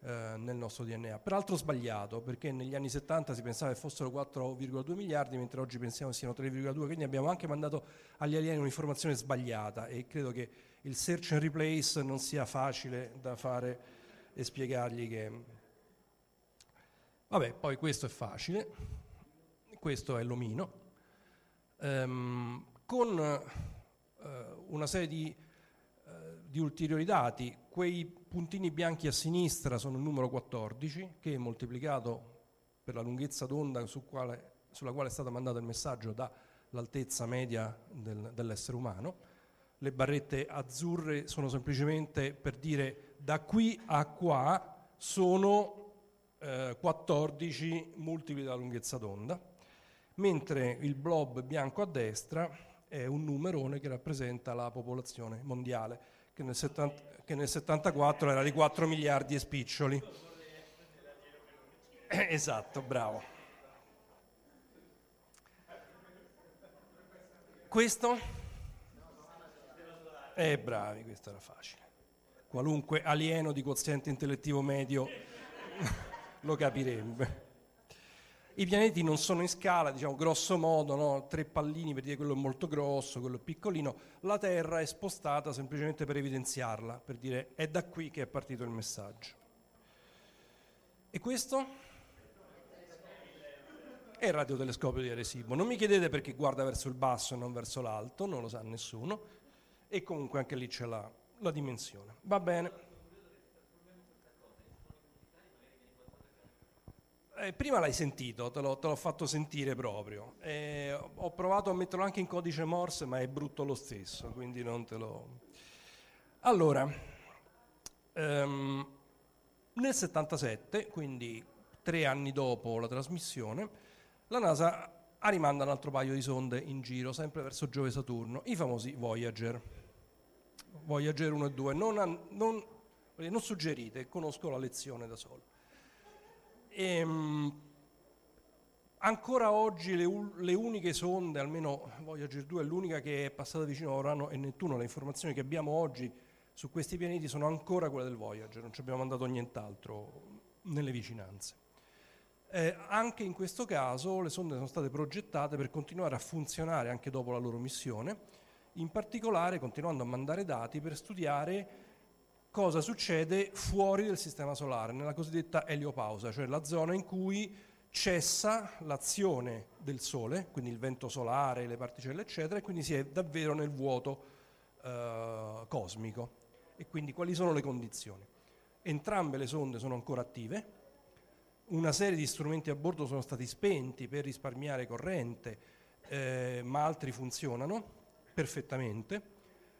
eh, nel nostro DNA. Peraltro sbagliato, perché negli anni 70 si pensava che fossero 4,2 miliardi, mentre oggi pensiamo siano 3,2, quindi abbiamo anche mandato agli alieni un'informazione sbagliata e credo che il search and replace non sia facile da fare e spiegargli che... Vabbè, poi questo è facile, questo è l'omino. Um, con eh, una serie di, eh, di, ulteriori dati. Quei puntini bianchi a sinistra sono il numero 14 che è moltiplicato per la lunghezza d'onda su quale, sulla quale è stato mandato il messaggio dall'altezza media del, dell'essere umano. Le barrette azzurre sono semplicemente per dire da qui a qua sono 14 eh, multipli della lunghezza d'onda, mentre il blob bianco a destra è un numerone che rappresenta la popolazione mondiale, che nel, 70, che nel 74 era di 4 miliardi e spiccioli. Esatto, bravo. Questo? Eh, bravi, questo era facile. Qualunque alieno di quoziente intellettivo medio lo capirebbe. I pianeti non sono in scala, diciamo grosso modo, no? tre pallini per dire quello è molto grosso, quello è piccolino. La Terra è spostata semplicemente per evidenziarla, per dire è da qui che è partito il messaggio. E questo? È il radiotelescopio di Arecibo. Non mi chiedete perché guarda verso il basso e non verso l'alto, non lo sa nessuno. E comunque anche lì c'è la, la dimensione. Va bene. Eh, prima l'hai sentito, te l'ho, te l'ho, fatto sentire proprio. Eh, ho provato a metterlo anche in codice Morse, ma è brutto lo stesso, quindi non te lo... Allora, ehm, nel 77, quindi tre anni dopo la trasmissione, la NASA rimanda un altro paio di sonde in giro, sempre verso Giove e Saturno, i famosi Voyager. Voyager 1 e 2. Non, non, non suggerite, conosco la lezione da solo. E, ehm, ancora oggi le, le, uniche sonde, almeno Voyager 2 è l'unica che è passata vicino a Urano e Nettuno, le informazioni che abbiamo oggi su questi pianeti sono ancora quelle del Voyager, non ci abbiamo mandato nient'altro nelle vicinanze. Eh, anche in questo caso le sonde sono state progettate per continuare a funzionare anche dopo la loro missione, in particolare continuando a mandare dati per studiare cosa succede fuori del sistema solare, nella cosiddetta eliopausa, cioè la zona in cui cessa l'azione del Sole, quindi il vento solare, le particelle, eccetera, e quindi si è davvero nel vuoto eh, cosmico. E quindi quali sono le condizioni? Entrambe le sonde sono ancora attive, una serie di strumenti a bordo sono stati spenti per risparmiare corrente, eh, ma altri funzionano perfettamente.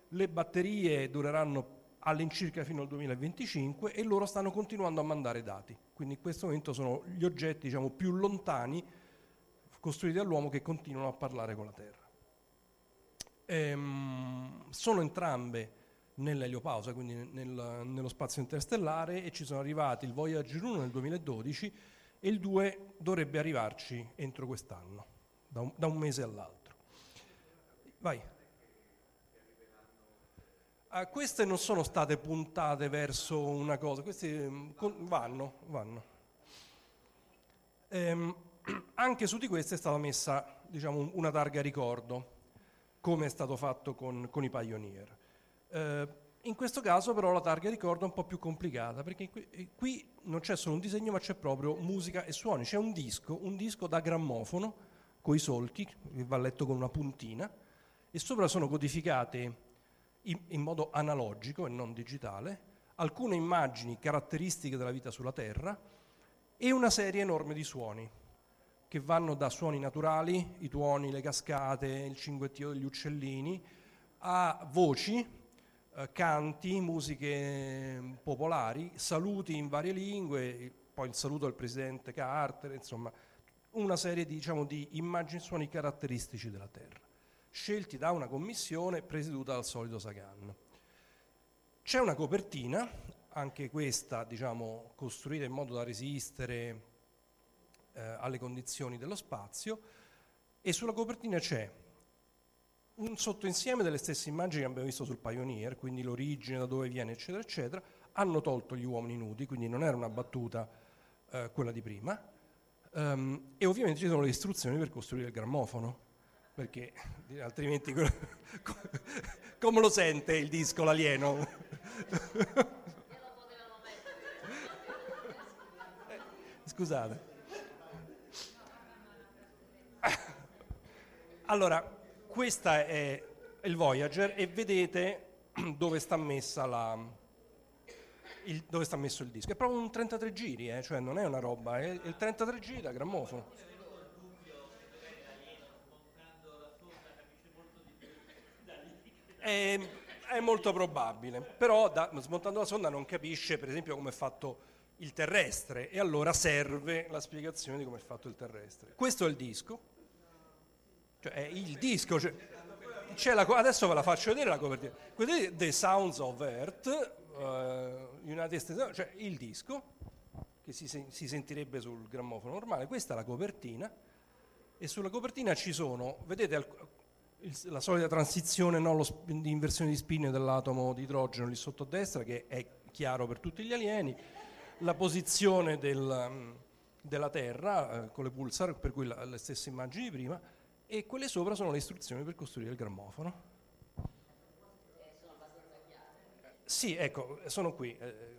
Le batterie dureranno all'incirca fino al 2025 e loro stanno continuando a mandare dati. Quindi in questo momento sono gli oggetti diciamo, più lontani costruiti dall'uomo che continuano a parlare con la Terra. Ehm, sono entrambe nell'eliopausa, quindi nel, nello spazio interstellare e ci sono arrivati il Voyager 1 nel 2012 e il 2 dovrebbe arrivarci entro quest'anno, da un, da un mese all'altro. Vai. Ah, queste non sono state puntate verso una cosa, queste mm, vanno, vanno. Ehm, anche su di queste è stata messa diciamo, una targa ricordo, come è stato fatto con, con i Pioneer. Eh, in questo caso però la targa ricordo è un po' più complicata, perché qui, eh, qui non c'è solo un disegno, ma c'è proprio musica e suoni. C'è un disco, un disco da grammofono, con i solchi, che va letto con una puntina, e sopra sono codificate in, in modo analogico e non digitale, alcune immagini caratteristiche della vita sulla Terra e una serie enorme di suoni che vanno da suoni naturali, i tuoni, le cascate, il cinguettio degli uccellini, a voci, eh, canti, musiche popolari, saluti in varie lingue, poi il saluto del presidente Carter, insomma una serie diciamo, di immagini e suoni caratteristici della Terra scelti da una commissione presieduta dal solito Sagan. C'è una copertina, anche questa diciamo, costruita in modo da resistere eh, alle condizioni dello spazio, e sulla copertina c'è un sottoinsieme delle stesse immagini che abbiamo visto sul Pioneer, quindi l'origine, da dove viene, eccetera, eccetera. Hanno tolto gli uomini nudi, quindi non era una battuta eh, quella di prima. Um, e ovviamente ci sono le istruzioni per costruire il grammofono perché altrimenti come lo sente il disco l'alieno? Scusate. Allora, questa è il Voyager e vedete dove sta messa la, il, dove sta messo il disco. È proprio un 33 giri, eh, cioè non è una roba, è il 33 giri da grammofono. È, è molto probabile, però da, smontando la sonda non capisce per esempio come è fatto il terrestre e allora serve la spiegazione di come è fatto il terrestre. Questo è il disco, cioè è il disco, cioè, la, adesso ve la faccio vedere la copertina. Vedete The Sounds of Earth, uh, United States, cioè il disco che si, si, sentirebbe sul grammofono normale, questa è la copertina e sulla copertina ci sono, vedete il, la solita transizione no, lo, di inversione di spin dell'atomo di idrogeno lì sotto a destra che è chiaro per tutti gli alieni, la posizione del, della Terra eh, con le pulsar, per cui la, le stesse immagini di prima, e quelle sopra sono le istruzioni per costruire il grammofono. Sì, ecco, sono qui, eh,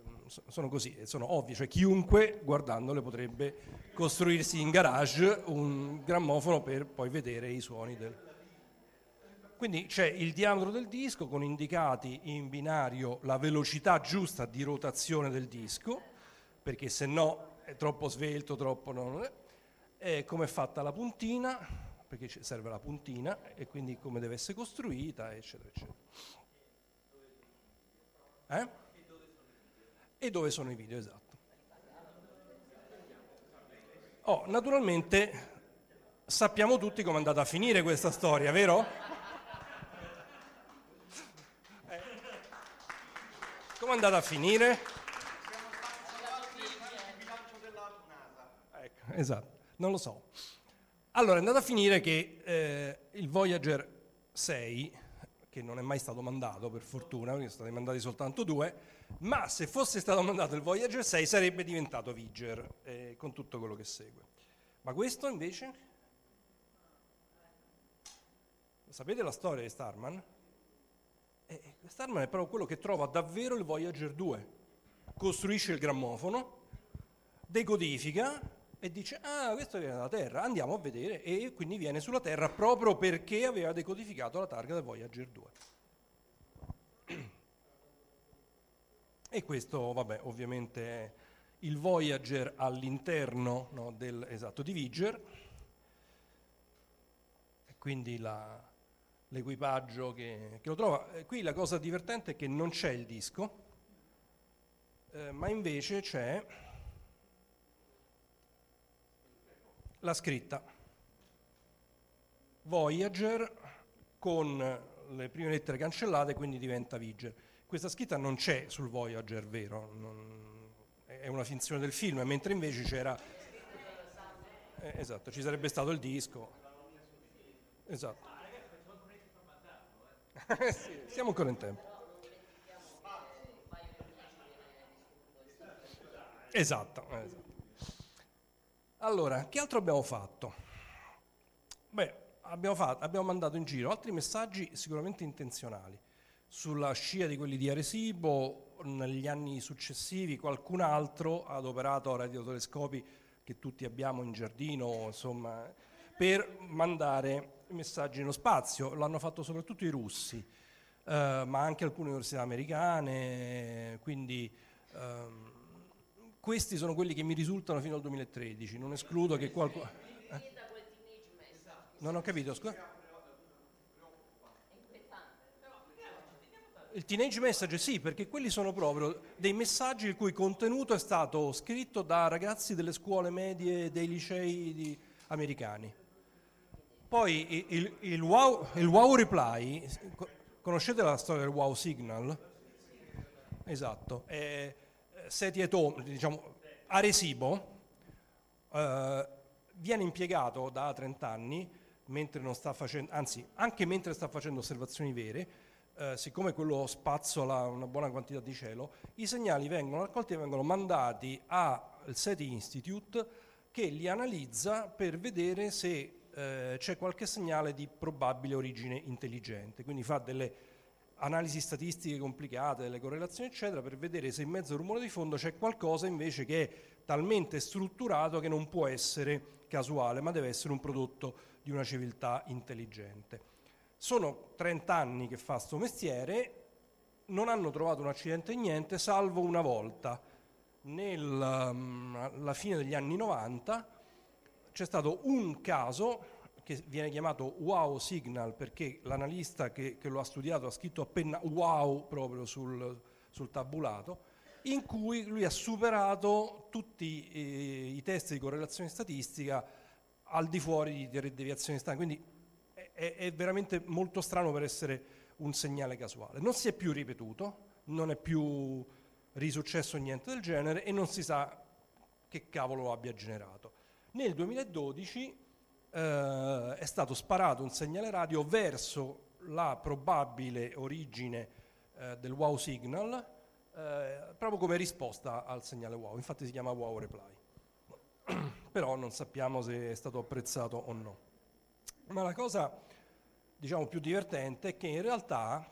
sono così, sono ovvie, cioè chiunque guardandole potrebbe costruirsi in garage un grammofono per poi vedere i suoni del... Quindi c'è il diametro del disco con indicati in binario la velocità giusta di rotazione del disco, perché se no è troppo svelto, troppo... Non è. Come è fatta la puntina, perché serve la puntina, e quindi come deve essere costruita, eccetera, eccetera. Eh? E dove sono i video, esatto. Oh, naturalmente sappiamo tutti come è andata a finire questa storia, vero? Come è andata a finire? Ecco, esatto, non lo so. Allora, è andata a finire che eh, il Voyager 6 che non è mai stato mandato per fortuna, sono stati mandati soltanto due, ma se fosse stato mandato il Voyager 6 sarebbe diventato Viger, eh, con tutto quello che segue. Ma questo invece? Sapete la storia di Starman? Starman è proprio quello che trova davvero il Voyager 2. Costruisce il grammofono, decodifica e dice ah questo viene dalla Terra, andiamo a vedere e quindi viene sulla Terra proprio perché aveva decodificato la targa del Voyager 2. E questo vabbè ovviamente è il Voyager all'interno no, del, esatto, di Viger, e quindi la, l'equipaggio che, che, lo trova. E qui la cosa divertente è che non c'è il disco, eh, ma invece c'è la scritta Voyager con le prime lettere cancellate, quindi diventa Viger. Questa scritta non c'è sul Voyager, vero? Non, è una finzione del film, mentre invece c'era... Eh, esatto, ci sarebbe stato il disco. Esatto. Sì, siamo ancora in tempo. Esatto, esatto. Allora, che altro abbiamo fatto? Beh, abbiamo, fatto, abbiamo mandato in giro altri messaggi sicuramente intenzionali. Sulla scia di quelli di Arecibo, negli anni successivi qualcun altro ha adoperato radiotelescopi che tutti abbiamo in giardino, insomma, per mandare messaggi nello spazio. L'hanno fatto soprattutto i russi, eh, ma anche alcune università americane, quindi... Ehm, questi sono quelli che mi risultano fino al 2013, non escludo che qualcuno... Eh? Non ho capito, scusa. Il teenage message sì, perché quelli sono proprio dei messaggi il cui contenuto è stato scritto da ragazzi delle scuole medie dei licei americani. Poi il, il, wow, il wow reply, conoscete la storia del wow signal? Esatto. È, Seti et Om, diciamo, Arecibo, eh, viene impiegato da 30 anni, mentre non sta facendo, anzi anche mentre sta facendo osservazioni vere, eh, siccome quello spazzola una buona quantità di cielo, i segnali vengono raccolti e vengono mandati al SETI Institute che li analizza per vedere se eh, c'è qualche segnale di probabile origine intelligente, quindi fa delle analisi statistiche complicate, delle correlazioni, eccetera, per vedere se in mezzo al rumore di fondo c'è qualcosa invece che è talmente strutturato che non può essere casuale, ma deve essere un prodotto di una civiltà intelligente. Sono 30 anni che fa questo mestiere, non hanno trovato un accidente e niente, salvo una volta, nella mm, fine degli anni 90, c'è stato un caso che viene chiamato wow signal perché l'analista che, che lo ha studiato ha scritto appena wow proprio sul, sul tabulato, in cui lui ha superato tutti eh, i test di correlazione statistica al di fuori di deviazioni standard. Quindi è, è, veramente molto strano per essere un segnale casuale. Non si è più ripetuto, non è più risuccesso niente del genere e non si sa che cavolo lo abbia generato. Nel 2012 eh, è stato sparato un segnale radio verso la probabile origine eh, del wow signal, eh, proprio come risposta al segnale wow, infatti si chiama wow reply. Però non sappiamo se è stato apprezzato o no. Ma la cosa diciamo più divertente è che in realtà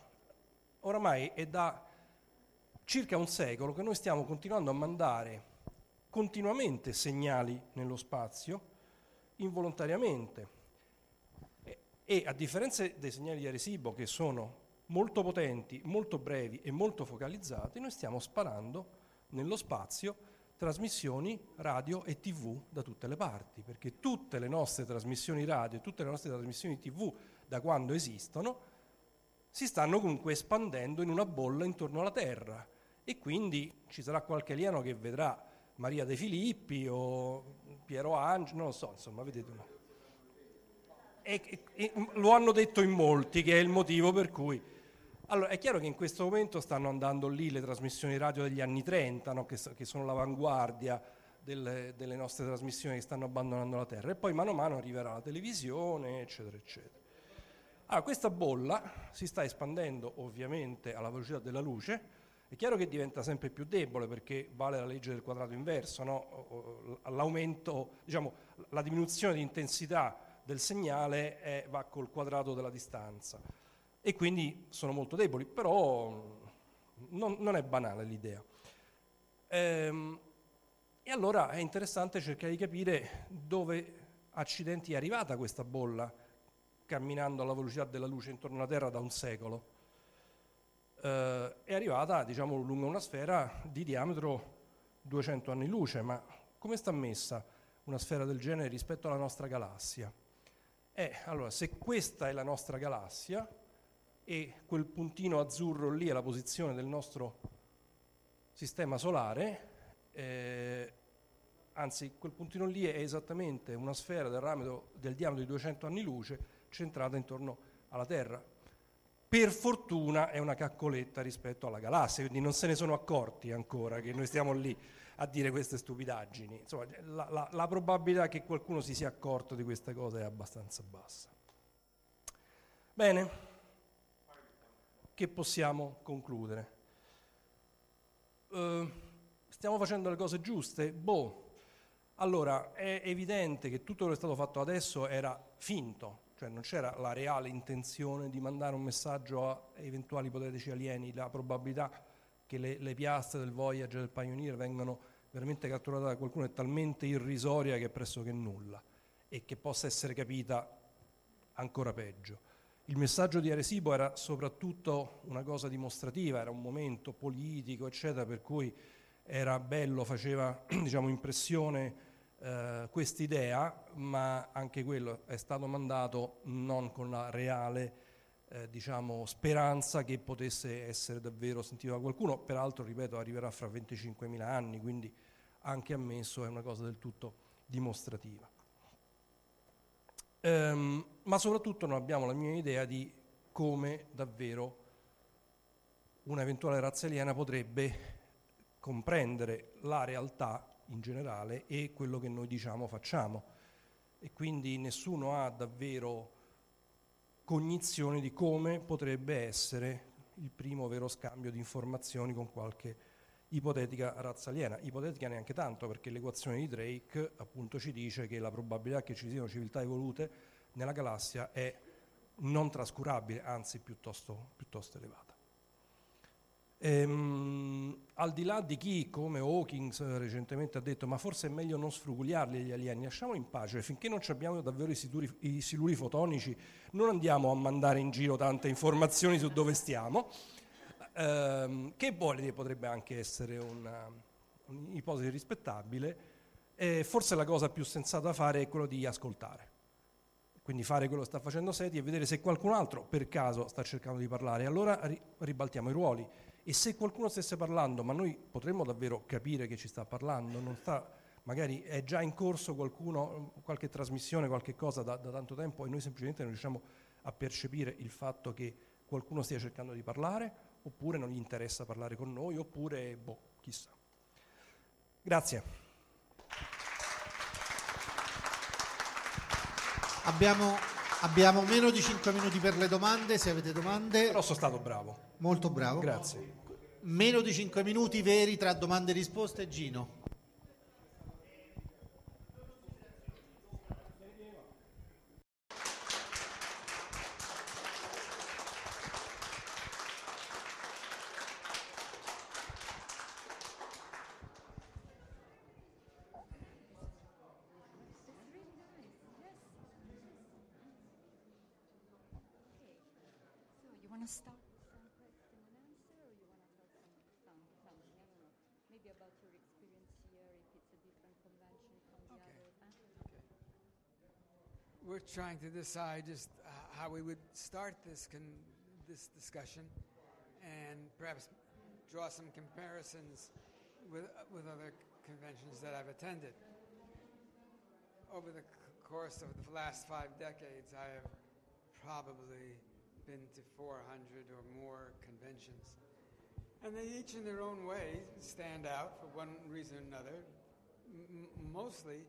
oramai è da circa un secolo che noi stiamo continuando a mandare continuamente segnali nello spazio involontariamente. E, e a differenza dei segnali di Arecibo che sono molto potenti, molto brevi e molto focalizzati, noi stiamo sparando nello spazio trasmissioni radio e tv da tutte le parti, perché tutte le nostre trasmissioni radio e tutte le nostre trasmissioni tv da quando esistono si stanno comunque espandendo in una bolla intorno alla Terra e quindi ci sarà qualche alieno che vedrà Maria De Filippi o Piero Angelo, non lo so, insomma, vedete. E, e, e, lo hanno detto in molti, che è il motivo per cui... Allora, è chiaro che in questo momento stanno andando lì le trasmissioni radio degli anni 30, no? che, che, sono l'avanguardia delle, delle, nostre trasmissioni che stanno abbandonando la Terra, e poi mano a mano arriverà la televisione, eccetera, eccetera. Allora, questa bolla si sta espandendo ovviamente alla velocità della luce, è chiaro che diventa sempre più debole perché vale la legge del quadrato inverso, no? l'aumento, diciamo, la diminuzione di intensità del segnale è, va col quadrato della distanza e quindi sono molto deboli, però non, non è banale l'idea. Ehm, e allora è interessante cercare di capire dove accidenti è arrivata questa bolla camminando alla velocità della luce intorno alla Terra da un secolo eh, è arrivata diciamo, lungo una sfera di diametro 200 anni luce, ma come sta messa una sfera del genere rispetto alla nostra galassia? Eh, allora, se questa è la nostra galassia e quel puntino azzurro lì è la posizione del nostro sistema solare, eh, anzi quel puntino lì è esattamente una sfera del, rametro, del diametro di 200 anni luce centrata intorno alla Terra per fortuna è una caccoletta rispetto alla galassia, quindi non se ne sono accorti ancora che noi stiamo lì a dire queste stupidaggini. Insomma, la, la, la probabilità che qualcuno si sia accorto di questa cosa è abbastanza bassa. Bene, che possiamo concludere? Uh, stiamo facendo le cose giuste? Boh, allora è evidente che tutto quello che è stato fatto adesso era finto, cioè non c'era la reale intenzione di mandare un messaggio a eventuali ipotetici alieni, la probabilità che le, le piastre del Voyager del Pioneer vengano veramente catturate da qualcuno è talmente irrisoria che è pressoché nulla e che possa essere capita ancora peggio. Il messaggio di Arecibo era soprattutto una cosa dimostrativa, era un momento politico, eccetera, per cui era bello, faceva diciamo, impressione eh, quest'idea, ma anche quello è stato mandato non con la reale eh, diciamo, speranza che potesse essere davvero sentito da qualcuno, peraltro, ripeto, arriverà fra 25.000 anni, quindi anche ammesso è una cosa del tutto dimostrativa. Ehm, ma soprattutto non abbiamo la mia idea di come davvero un'eventuale razza aliena potrebbe comprendere la realtà in generale e quello che noi diciamo facciamo. E quindi nessuno ha davvero cognizione di come potrebbe essere il primo vero scambio di informazioni con qualche ipotetica razza aliena. Ipotetica neanche tanto perché l'equazione di Drake appunto ci dice che la probabilità che ci siano civiltà evolute nella galassia è non trascurabile, anzi piuttosto, piuttosto elevata. Ehm, al di là di chi, come Hawkins eh, recentemente ha detto, ma forse è meglio non sfrugugliarli gli alieni, lasciamoli in pace, finché non abbiamo davvero i siluri, i siluri fotonici non andiamo a mandare in giro tante informazioni su dove stiamo, ehm, che poi potrebbe anche essere una, un'ipotesi rispettabile, e forse la cosa più sensata da fare è quello di ascoltare. Quindi fare quello che sta facendo Seti e vedere se qualcun altro per caso sta cercando di parlare. Allora ribaltiamo i ruoli e se qualcuno stesse parlando, ma noi potremmo davvero capire che ci sta parlando, non sta, magari è già in corso qualcuno, qualche trasmissione, qualche cosa da, da tanto tempo e noi semplicemente non riusciamo a percepire il fatto che qualcuno stia cercando di parlare, oppure non gli interessa parlare con noi, oppure, boh, chissà. Grazie. Abbiamo, abbiamo, meno di 5 minuti per le domande, se avete domande. Però sono stato bravo. Molto bravo. Grazie. Meno di 5 minuti veri tra domande e risposte, Gino. Trying to decide just uh, how we would start this con- this discussion, and perhaps draw some comparisons with with other conventions that I've attended. Over the course of the last five decades, I have probably been to 400 or more conventions. And they each, in their own way, stand out for one reason or another. M- mostly,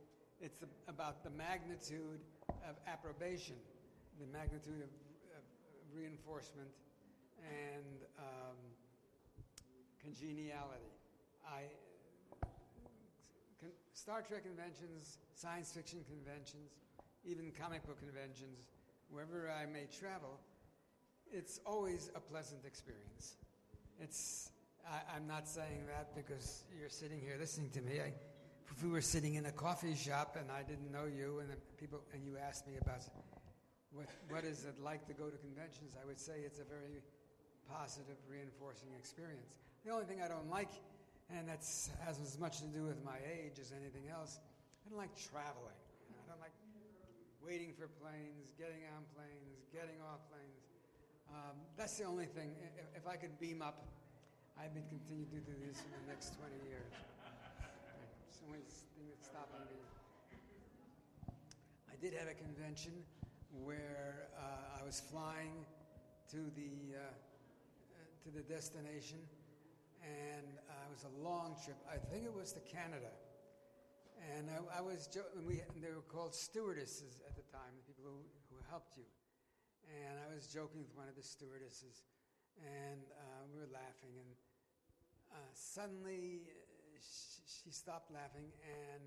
it's about the magnitude of approbation, the magnitude of, of reinforcement and um, congeniality. I, con- Star Trek conventions, science fiction conventions, even comic book conventions, wherever I may travel, it's always a pleasant experience. It's, I, am not saying that because you're sitting here listening to me. I, if we were sitting in a coffee shop and I didn't know you and people and you asked me about what what is it like to go to conventions, I would say it's a very positive, reinforcing experience. The only thing I don't like, and that has as much to do with my age as anything else, I don't like traveling. I don't like waiting for planes, getting on planes, getting off planes. Um, that's the only thing. If, if I could beam up, I would be continue to do this for the next 20 years only thing that's stopping me. I did have a convention where uh, I was flying to the uh, to the destination, and uh, it was a long trip. I think it was to Canada, and I, I was jo- we they were called stewardesses at the time, the people who, who helped you. And I was joking with one of the stewardesses, and uh, we were laughing, and uh, suddenly she stopped laughing, and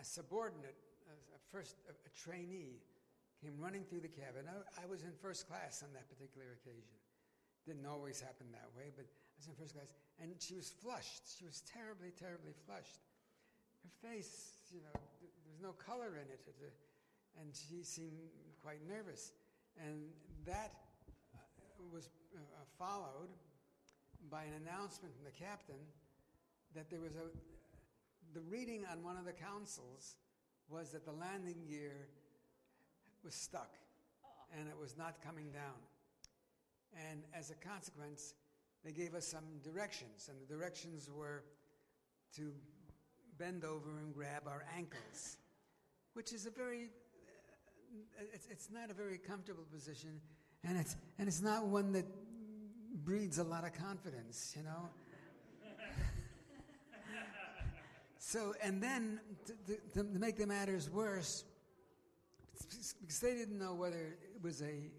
a subordinate, a, first a, a trainee, came running through the cabin. I, I, was in first class on that particular occasion. Didn't always happen that way, but I was in first class, and she was flushed. She was terribly, terribly flushed. Her face, you know, th- there was no color in it, and she seemed quite nervous. And that uh, was uh, followed by an announcement from the captain that there was a, the reading on one of the councils was that the landing gear was stuck and it was not coming down. And as a consequence, they gave us some directions, and the directions were to bend over and grab our ankles, which is a very, uh, it's, it's not a very comfortable position, and it's, and it's not one that breeds a lot of confidence, you know? So, and then to, to, to, make the matters worse, because they didn't know whether it was a,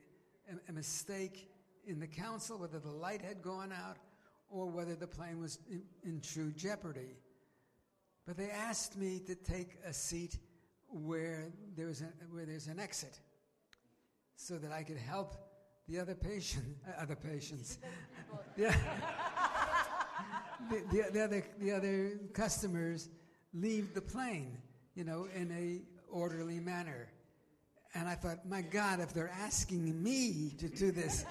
a, a mistake in the council, whether the light had gone out, or whether the plane was in, in true jeopardy. But they asked me to take a seat where, there was a, where there's an exit so that I could help the other patient, uh, other patients, the, the, the, the other the other customers leave the plane, you know, in a orderly manner. And I thought, my God, if they're asking me to do this,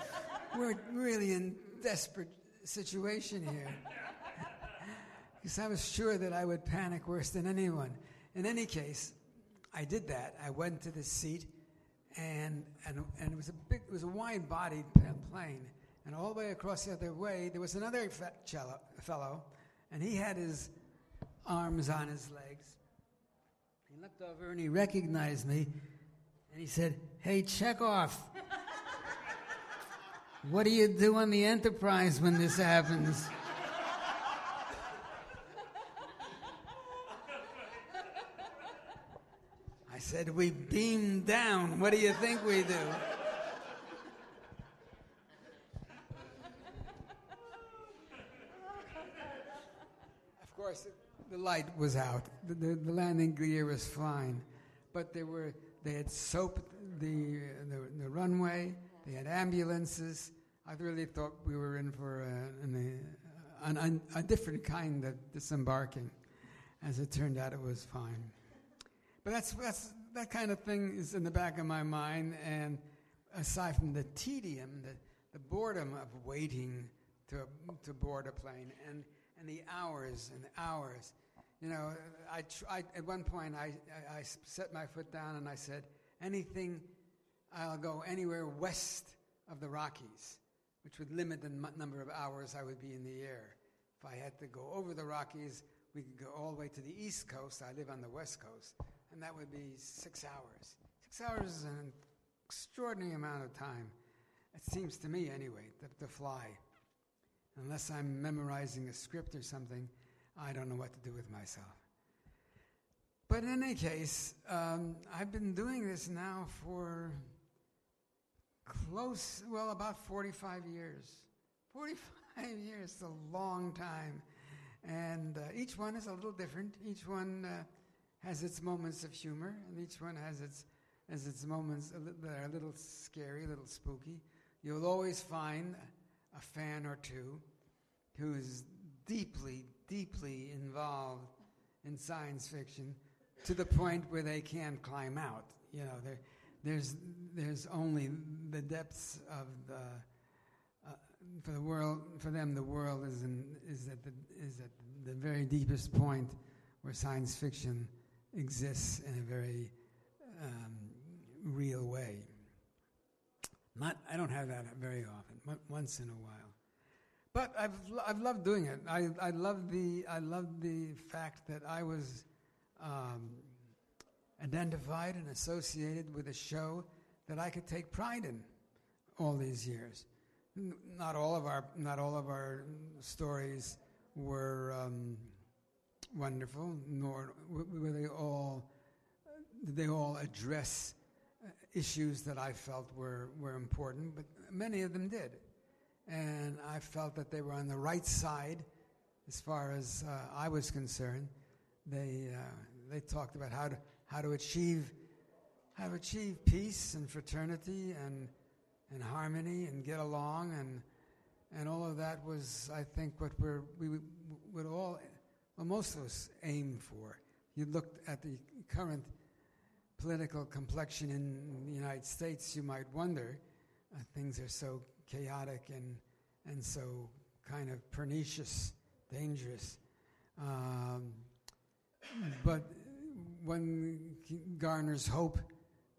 we're really in desperate situation here. Because I was sure that I would panic worse than anyone. In any case, I did that. I went to the seat, and, and, and it was a big, it was a wide-bodied plane. And all the way across the other way, there was another fellow, and he had his arms on his legs. He looked over and he recognized me, and he said, "Hey, Chekhov, what do you do on the Enterprise when this happens?" I said, We beam down. What do you think we do? of course, the light was out. The, the, the, landing gear was fine. But they, were, they had soaped the, the, the runway, they had ambulances. I really thought we were in for a, an, an, a different kind of disembarking. As it turned out, it was fine. But that's, that's, that kind of thing is in the back of my mind. And aside from the tedium, the, the boredom of waiting to, to board a plane, and, and the hours and hours. You know, I, I at one point I, I, I set my foot down and I said, anything, I'll go anywhere west of the Rockies, which would limit the m- number of hours I would be in the air. If I had to go over the Rockies, we could go all the way to the East Coast. I live on the West Coast and that would be six hours. Six hours is an extraordinary amount of time, it seems to me anyway, to, to fly. Unless I'm memorizing a script or something, I don't know what to do with myself. But in any case, um, I've been doing this now for close, well, about 45 years. 45 years, is a long time. And uh, each one is a little different. Each one uh, has its moments of humor, and each one has its, has its moments that are a little scary, a little spooky. You'll always find a fan or two who is deeply, deeply involved in science fiction to the point where they can't climb out. You know, there, there's, there's only the depths of the, uh, for the world, for them, the world is, in, is, at the, is at the very deepest point where science fiction exists in a very um, real way. Not, I don't have that very often, once in a while. But I've, I've loved doing it. I, I, love the, I love the fact that I was um, identified and associated with a show that I could take pride in all these years. Not all of our, not all of our stories were um, wonderful, nor were they all, did they all address uh, issues that I felt were, were important, but many of them did. And I felt that they were on the right side as far as uh, I was concerned. They, uh, they talked about how to, how to achieve how to achieve peace and fraternity and, and harmony and get along and, and all of that was, I think, what we're, we would all well, most of us aim for. You looked at the current political complexion in the United States, you might wonder uh, things are so chaotic and, and so kind of pernicious, dangerous. Um, but one garners hope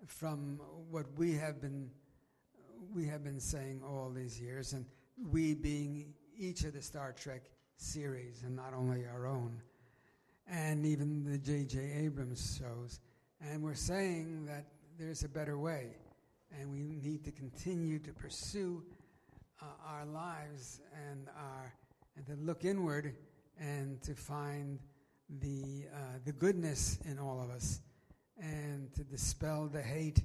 from what we have been we have been saying all these years, and we being each of the Star Trek series and not only our own, and even the J.J. Abrams shows. And we're saying that there's a better way, and we need to continue to pursue uh, our lives and our and to look inward and to find the uh, the goodness in all of us, and to dispel the hate,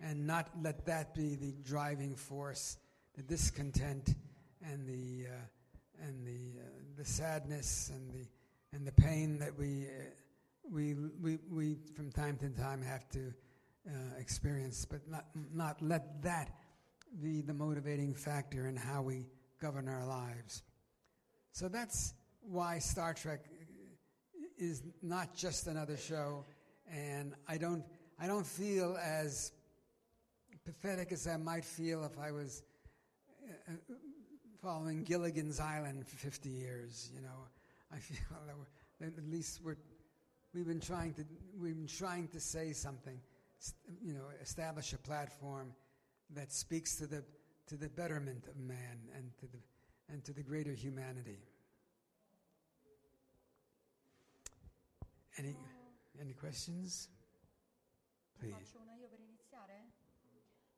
and not let that be the driving force, the discontent, and the uh, and the uh, the sadness and the and the pain that we uh, we we we from time to time have to uh, experience, but not not let that be the motivating factor in how we govern our lives. So that's why Star Trek is not just another show, and I don't, I don't feel as pathetic as I might feel if I was uh, following Gilligan's Island for 50 years. You know, I feel that, at least we're, we've been trying to, we've been trying to say something, you know, establish a platform that speaks to the, to the betterment of man and to the, and to the greater humanity. Any, any questions? Please. Faccio una io per iniziare?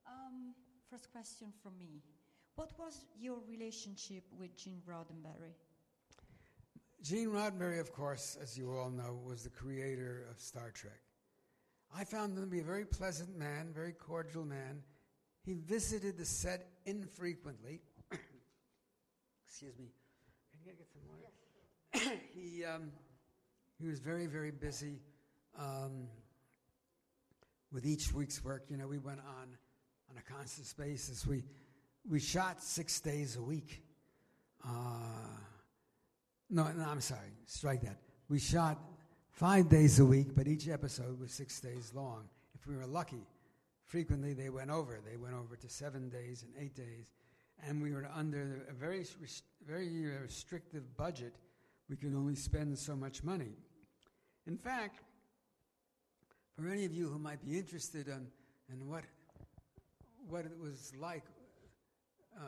Um, first question from me. What was your relationship with Gene Roddenberry? Gene Roddenberry, of course, as you all know, was the creator of Star Trek. I found him to be a very pleasant man, very cordial man. He visited the set infrequently. Excuse me. Can you get some water? he, um, he was very, very busy um, with each week's work. You know, we went on on a constant basis. We, we shot six days a week. Uh, no, no, I'm sorry. Strike that. We shot five days a week, but each episode was six days long. If we were lucky, frequently they went over. They went over to seven days and eight days, and we were under a very, very restrictive budget. We could only spend so much money. In fact, for any of you who might be interested in, in what, what it was like uh,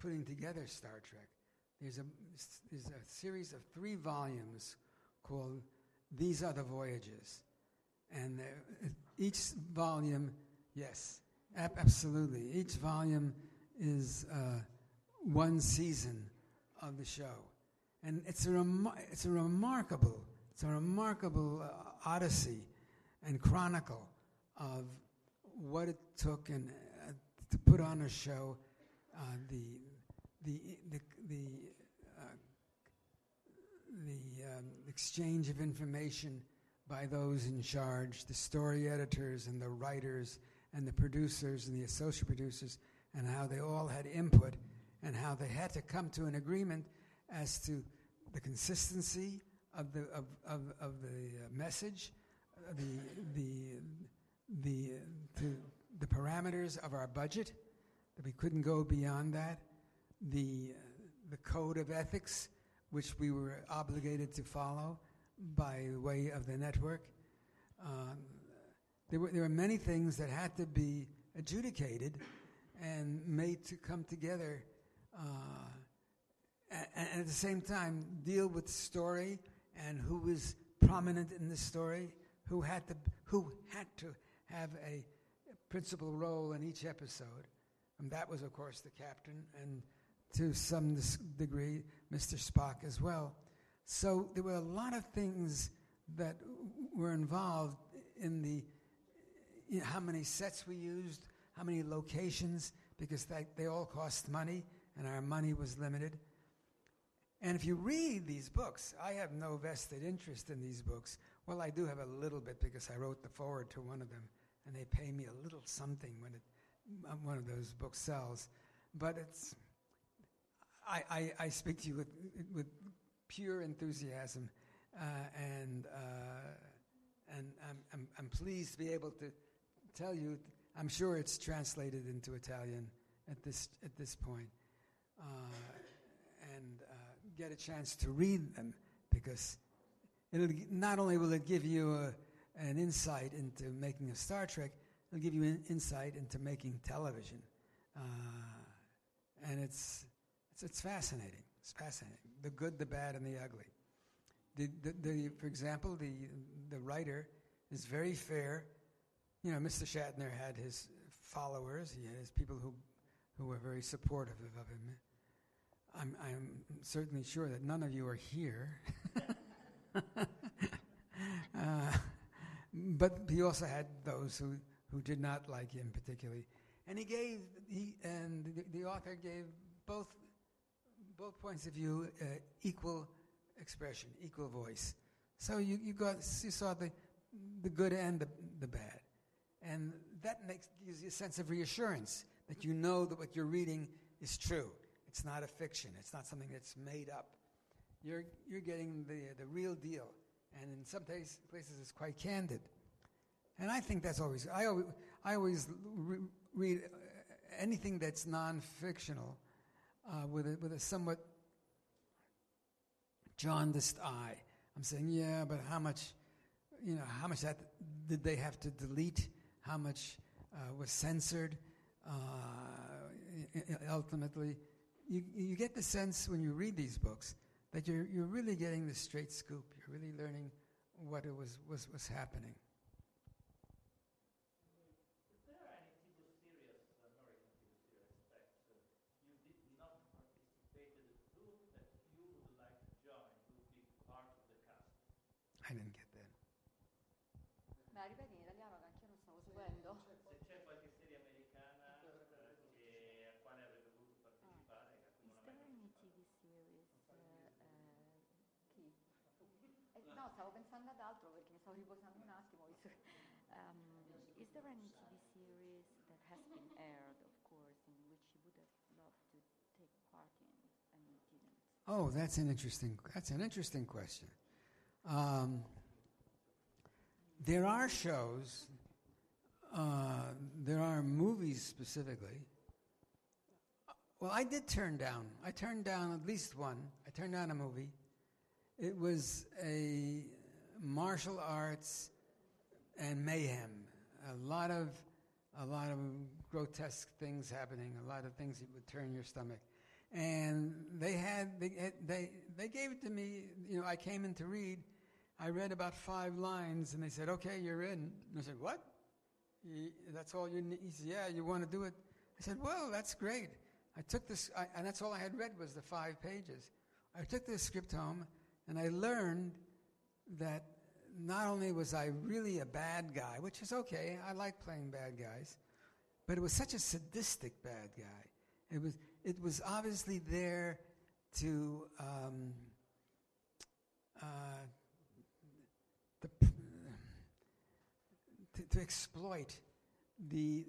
putting together Star Trek, there's a, there's a series of three volumes called These Are the Voyages. And there- each volume, yes, ab- absolutely. Each volume is uh, one season of the show. And it's a, it's a remarkable, it's a remarkable uh, odyssey and chronicle of what it took and, uh, to put on a show uh, the, the, the, the, uh, the um, exchange of information by those in charge, the story editors and the writers and the producers and the associate producers, and how they all had input and how they had to come to an agreement as to the consistency of the, of, of, of the uh, message, uh, the, the, the, to, the parameters of our budget, that we couldn't go beyond that, the, uh, the code of ethics, which we were obligated to follow by way of the network. Um, there, were, there were many things that had to be adjudicated and made to come together, uh, and, and at the same time deal with story and who was prominent in the story, who had to, who had to have a principal role in each episode. And that was, of course, the captain, and to some degree, Mr. Spock as well. So there were a lot of things that were involved in the you know, how many sets we used, how many locations, because they, they all cost money, and our money was limited. And if you read these books, I have no vested interest in these books. Well, I do have a little bit because I wrote the forward to one of them, and they pay me a little something when it, one of those books sells. But it's, I, I, I speak to you with, with pure enthusiasm, uh, and, uh, and I'm, I'm, I'm pleased to be able to tell you, I'm sure it's translated into Italian at this, at this point, uh, and uh, get a chance to read them because it'll, not only will it give you a, an insight into making a Star Trek, it'll give you an insight into making television. Uh, and it's, it's, it's fascinating. It's fascinating. The good, the bad, and the ugly. The, the, the, for example, the, the writer is very fair. You know, Mr. Shatner had his followers, he had his people who, who were very supportive of him. I'm, I'm certainly sure that none of you are here. uh, but he also had those who, who did not like him particularly. And he gave, he, and the, the author gave both, both points of view uh, equal expression, equal voice. So you, you, got, you saw the, the good and the, the bad. And that makes, gives you a sense of reassurance that you know that what you're reading is true. It's not a fiction. It's not something that's made up. You're, you're getting the, the real deal. And in some place, places, it's quite candid. And I think that's always, I always, I always re- read uh, anything that's non fictional uh, with, a, with a somewhat jaundiced eye. I'm saying, yeah, but how much, you know, how much that did they have to delete? How much uh, was censored? Uh, ultimately, you, you get the sense when you read these books that you're, you're really getting the straight scoop. You're really learning what it was, was, was happening. Is there any TV series, American TV series, that uh, you did not participate in the that you would like to join, to be part of the cast? I didn't get that. Ma ripeti in italiano che anch'io non stavo seguendo. Se c'è qualche serie americana eh, che, a quale avrebbe voluto partecipare, che a cui Is non ha there mai any TV series? uh, uh, chi? Eh, no, stavo pensando perché mi stavo riposando un attimo. Um, is there any TV series that has been aired, of course, in which you would have loved to take part in and you didn't? Oh, that's an interesting. That's an interesting question. Um, there are shows. Uh, there are movies specifically. Well, I did turn down. I turned down at least one. I turned down a movie. It was a martial arts and mayhem. A lot of, a lot of grotesque things happening. A lot of things that would turn your stomach. And they had they they they gave it to me you know i came in to read. I read about five lines and they said okay you're in. And i said what? "You- that's all you need? He said yeah you want to do it? I said well that's great. I took this I, and that's all i had read was the five pages. I took this script home and i learned that not only was i really a bad guy which is okay i like playing bad guys but it was such a sadistic bad guy it was, it was obviously there to, um, uh, the, to, to exploit the,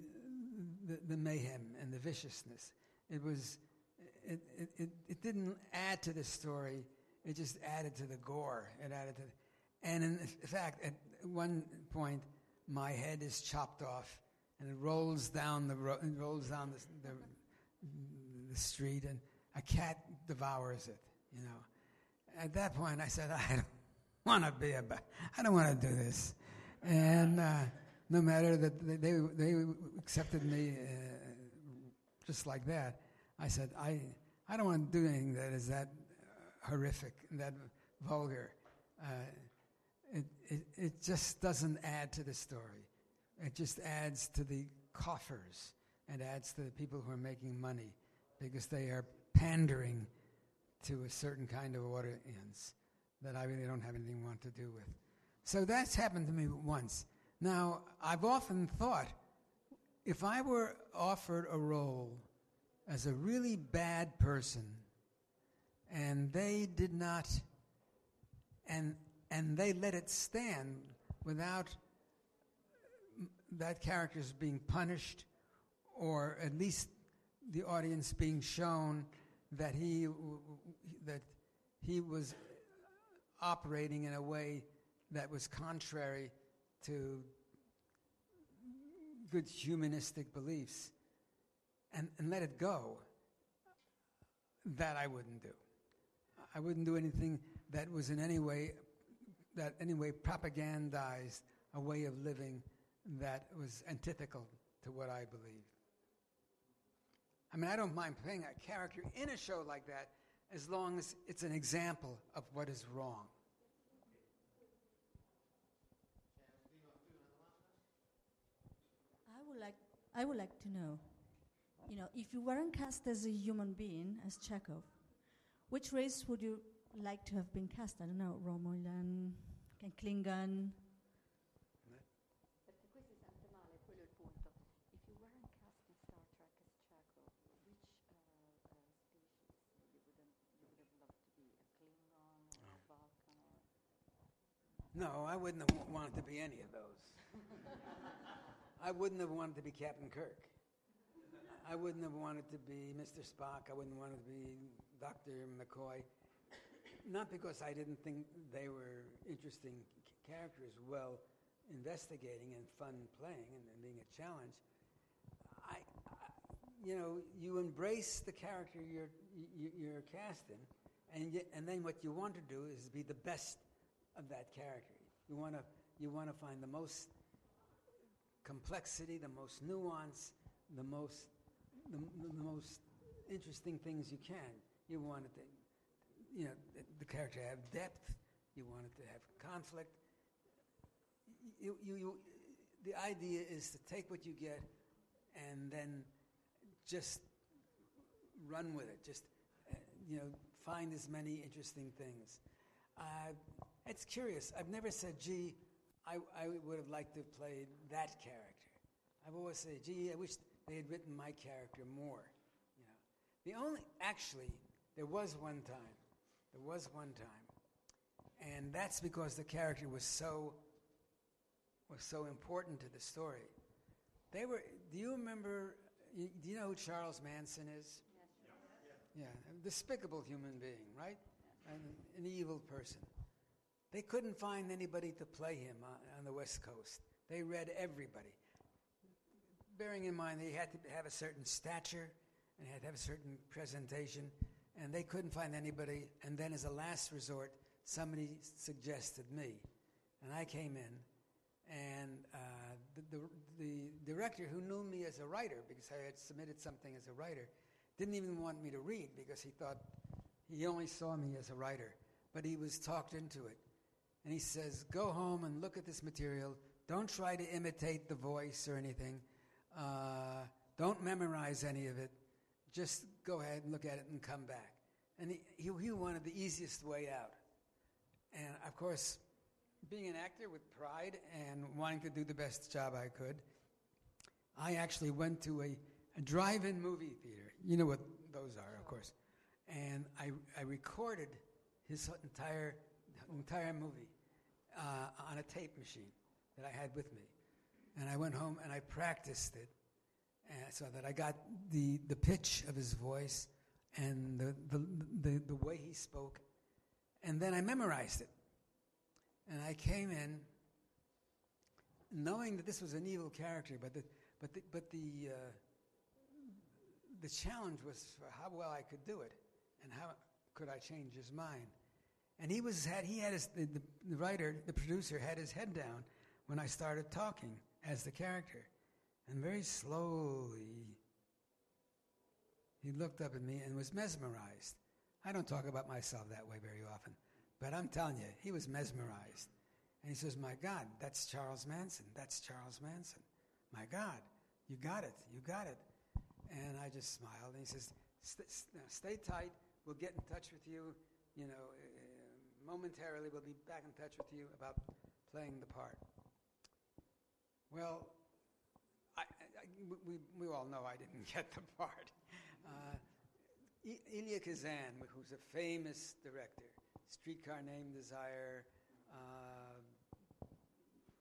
the, the mayhem and the viciousness. It was, it, it, it, it didn't add to the story, it just added to the gore. It added to, and in fact, at one point, my head is chopped off and it rolls down the, ro- rolls down the, the, the street and a cat devours it, you know. At that point, I said, I don't want to be a, ba- I don't want to do this. And uh, no matter that they, they, they accepted me uh, just like that, I said, I, I don't want to do anything that is that uh, horrific, that vulgar. Uh, it, it, just doesn't add to the story. It just adds to the coffers and adds to the people who are making money because they are pandering to a certain kind of audience that I really don't have anything want to do with. So that's happened to me once. Now, I've often thought if I were offered a role as a really bad person and they did not and and they let it stand without that character's being punished or at least the audience being shown that he that he was operating in a way that was contrary to good humanistic beliefs and, and let it go that I wouldn't do. I wouldn't do anything that was in any way that anyway propagandized a way of living that was antithetical to what I believe. I mean, I don't mind playing a character in a show like that as long as it's an example of what is wrong. I would like I would like to know, you know, if you weren't cast as a human being as Chekhov, which race would you like to have been cast. I don't know, Romulan, Klingon. Oh. No, I wouldn't have wanted to be any of those. I wouldn't have wanted to be Captain Kirk. I wouldn't have wanted to be Mr. Spock. I wouldn't wanted to be Dr. McCoy. Not because I didn't think they were interesting characters, well investigating and fun playing and, and being a challenge. I, I, you know, you embrace the character you're you, you're casting, and y- and then what you want to do is be the best of that character. You want to you want to find the most complexity, the most nuance, the most the, the most interesting things you can. You want to, you know, the, character have depth. You want it to have conflict. You, you, you, the idea is to take what you get and then just run with it. Just, uh, you know, find as many interesting things. Uh, it's curious. I've never said, gee, I, I would have liked to have played that character. I've always said, gee, I wish they had written my character more. You know, the only actually there was one time, there was one time, and that's because the character was so was so important to the story. They were. Do you remember? You, do you know who Charles Manson is? Yeah, a despicable human being, right? An, an evil person. They couldn't find anybody to play him on, on the West Coast. They read everybody bearing in mind they had to have a certain stature and he had to have a certain presentation, and they couldn't find anybody. And then, as a last resort, somebody suggested me, and I came in, and uh, the, the, the director who knew me as a writer because I had submitted something as a writer didn't even want me to read because he thought he only saw me as a writer, but he was talked into it. And he says, Go home and look at this material. Don't try to imitate the voice or anything. Uh, don't memorize any of it. Just go ahead and look at it and come back. And he, he, wanted the easiest way out. And of course, being an actor with pride and wanting to do the best job I could, I actually went to a, a drive in movie theater. You know what those are, of course. And I, I recorded his entire, entire movie uh, on a tape machine that I had with me. And I went home and I practiced it uh, so that I got the, the pitch of his voice and the, the, the, the way he spoke. And then I memorized it. And I came in knowing that this was an evil character, but the, but the, but the, uh, the challenge was how well I could do it and how could I change his mind. And he was had he had his the, the, the writer, the producer had his head down when I started talking as the character. And very slowly he looked up at me and was mesmerized. I don't talk about myself that way very often, but I'm telling you, he was mesmerized. And he says, My God, that's Charles Manson. That's Charles Manson. My God, you got it. You got it. And I just smiled. And he says, "St- st- Stay tight. We'll get in touch with you. You know, uh, momentarily, we'll be back in touch with you about playing the part. Well, I, I, we, we all know I didn't get the part. Uh, Kazan, who's a famous director, Streetcar Named Desire, uh,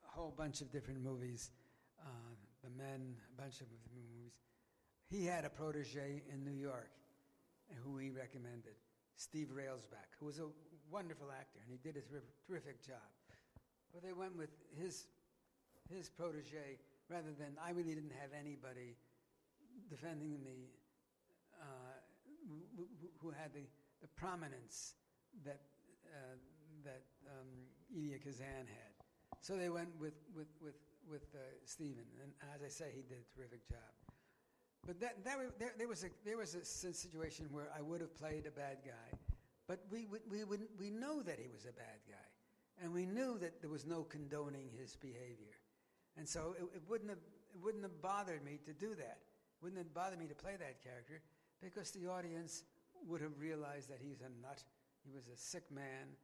a whole bunch of different movies, uh, The Men, a bunch of movies. He had a protege in New York who he recommended, Steve Railsback, who was a wonderful actor, and he did a terri- terrific job. But they went with his his protege rather than I really didn't have anybody defending me uh, who, who- had the, the prominence that uh, that um, Ilya Kazan had. So they went with with with with uh, Stephen, and as I say, he did a terrific job. But that, that there, there was a there was a situation where I would have played a bad guy, but we would, we would we know that he was a bad guy, and we knew that there was no condoning his behavior, and so it, it wouldn't have it wouldn't have bothered me to do that. It Wouldn't have bothered me to play that character because the audience would have realized that he's a nut, he was a sick man,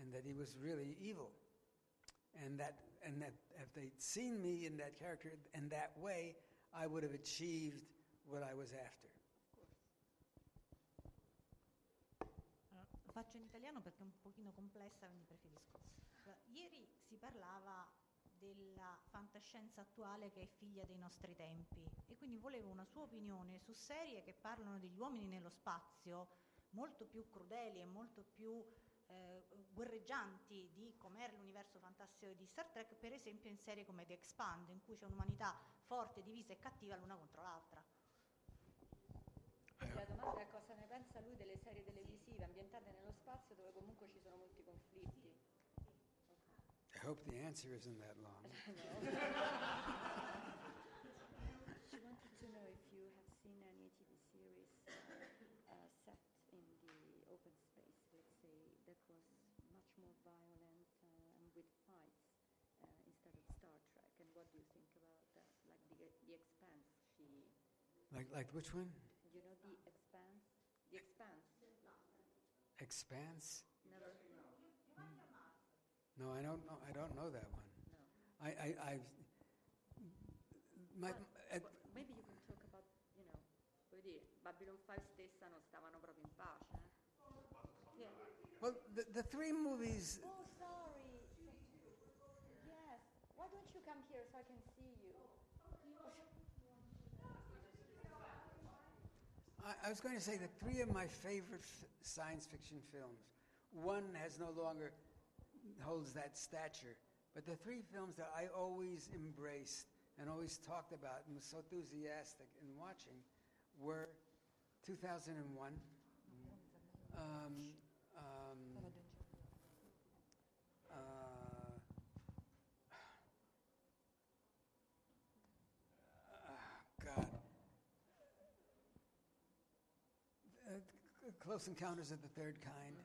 and that he was really evil, and that and that if they'd seen me in that character in that way, I would have achieved what I was after. Faccio in italiano perché è un pochino complessa, quindi preferisco. Ieri si parlava della fantascienza attuale che è figlia dei nostri tempi e quindi volevo una sua opinione su serie che parlano degli uomini nello spazio molto più crudeli e molto più eh, guerreggianti di com'era l'universo fantastico di Star Trek, per esempio in serie come The Expand, in cui c'è un'umanità forte, divisa e cattiva l'una contro l'altra. Quindi la domanda è cosa ne pensa lui delle serie televisive ambientate nello spazio dove comunque ci sono molti conflitti. I hope the answer isn't that long. She wanted to know if you have seen any TV series uh, uh, set in the open space, let's say, that was much more violent uh, and with fights uh, instead of Star Trek. And what do you think about that? Like the, the Expanse, she, Like, like which one? you know, the Expanse? The Expanse. Expanse? No, I don't know. I don't know that one. No. I, I, I've. My, Well, at, maybe you can talk about, you know, voglio dire, Babylon 5 stessa non stavano proprio in pace. Eh? Yeah. well, the, the three movies. Oh, sorry. Yes. Why don't you come here so I can see you? I, I was going to say that three of my favorite f- science fiction films. One has no longer holds that stature, but the three films that I always embraced and always talked about and was so enthusiastic in watching were 2001. Um, um, uh, ah, God. Uh, Close Encounters of the Third Kind,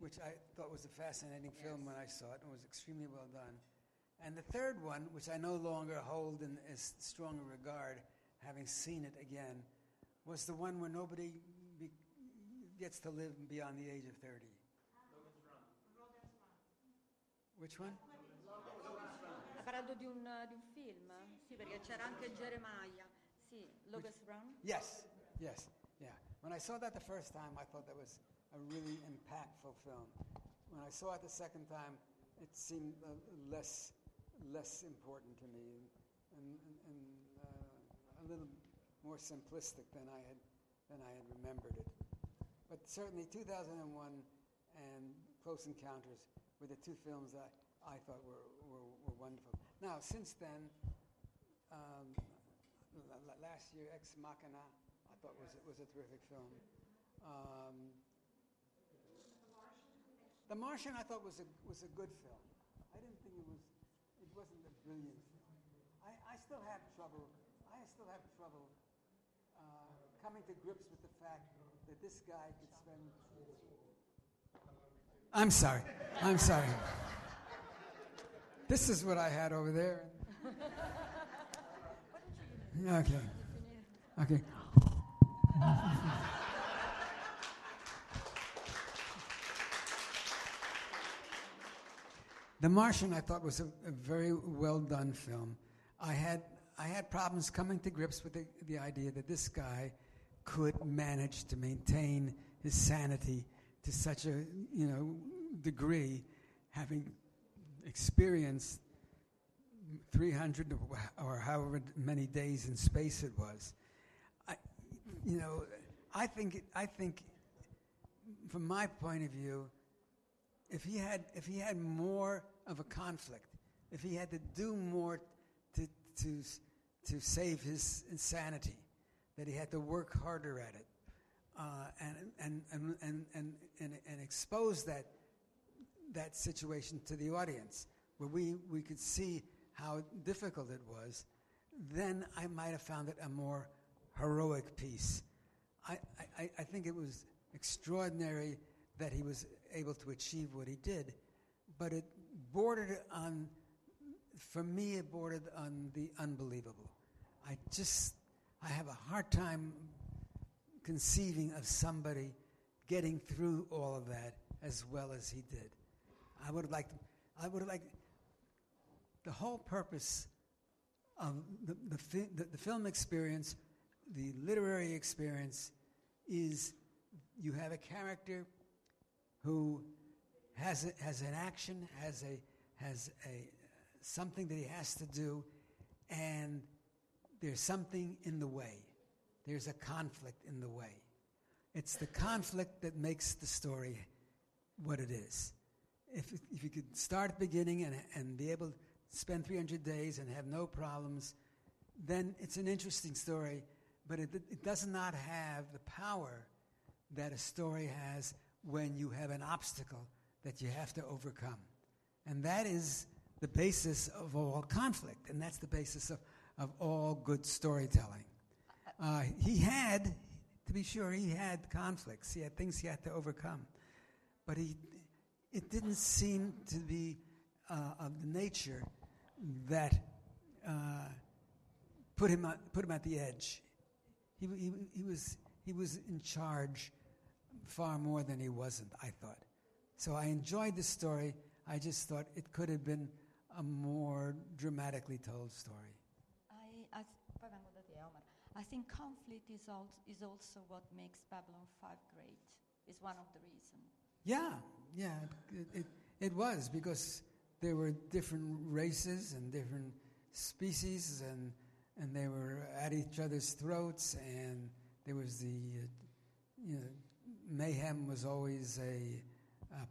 which I thought was a fascinating film when I saw it and was extremely well done. And the third one, which I no longer hold in as strong a regard, having seen it again, was the one where nobody be- gets to live beyond the age of 30. Which one? Ha parlato di un, di un film? Sì, perché c'era anche Geremia. Sì, Locust Run. Yes, yes, yeah. When I saw that the first time, I thought that was a really impactful film. When I saw it the second time, it seemed uh, less less important to me and, and, and uh, a little more simplistic than I had than I had remembered it. But certainly, 2001 and Close Encounters were the two films that I thought were, were, were wonderful. Now, since then, um, last year, Ex Machina, I thought was was a terrific film. Um, the Martian, I thought was a was a good film. I didn't think it was it wasn't a brilliant film. I, I still have trouble. I still have trouble uh, coming to grips with the fact that this guy could spend. I'm sorry. I'm sorry. This is what I had over there. Okay. Okay. The Martian, I thought, was a, a very well done film. I had, I had problems coming to grips with the, the idea that this guy could manage to maintain his sanity to such a you know, degree, having experienced 300 or however many days in space it was. I, you know, I think, I think, from my point of view, if he had if he had more of a conflict, if he had to do more to to to save his insanity, that he had to work harder at it, uh, and, and, and, and, and, and expose that that situation to the audience, where we, we could see how difficult it was, then I might have found it a more heroic piece. I, I- I think it was extraordinary that he was able to achieve what he did, but it bordered on, for me, it bordered on the unbelievable. I just, I have a hard time conceiving of somebody getting through all of that as well as he did. I would have liked, I would have liked, the whole purpose of the, the, fi- the, the film experience, the literary experience, is you have a character who has, a, has an action, has a, has a something that he has to do, and there's something in the way. There's a conflict in the way. It's the conflict that makes the story what it is. If, if you could start beginning and, and be able to spend 300 days and have no problems, then it's an interesting story, but it, it does not have the power that a story has when you have an obstacle that you have to overcome. And that is the basis of all conflict, and that's the basis of, of all good storytelling. Uh, he had, to be sure, he had conflicts. He had things he had to overcome. But he, it didn't seem to be uh, of the nature that uh, put, him, at- put him at the edge. He, he, he, was, he was in charge far more than he wasn't, I thought. So I enjoyed the story. I just thought it could have been a more dramatically told story. I, I th- poi vengo da te, Omar. I think conflict is, al- is also what makes Babylon 5 great. Is one of the reasons. Yeah, yeah, it, it, it was because there were different races and different species, and and they were at each other's throats, and there was the, uh, you know, mayhem was always a,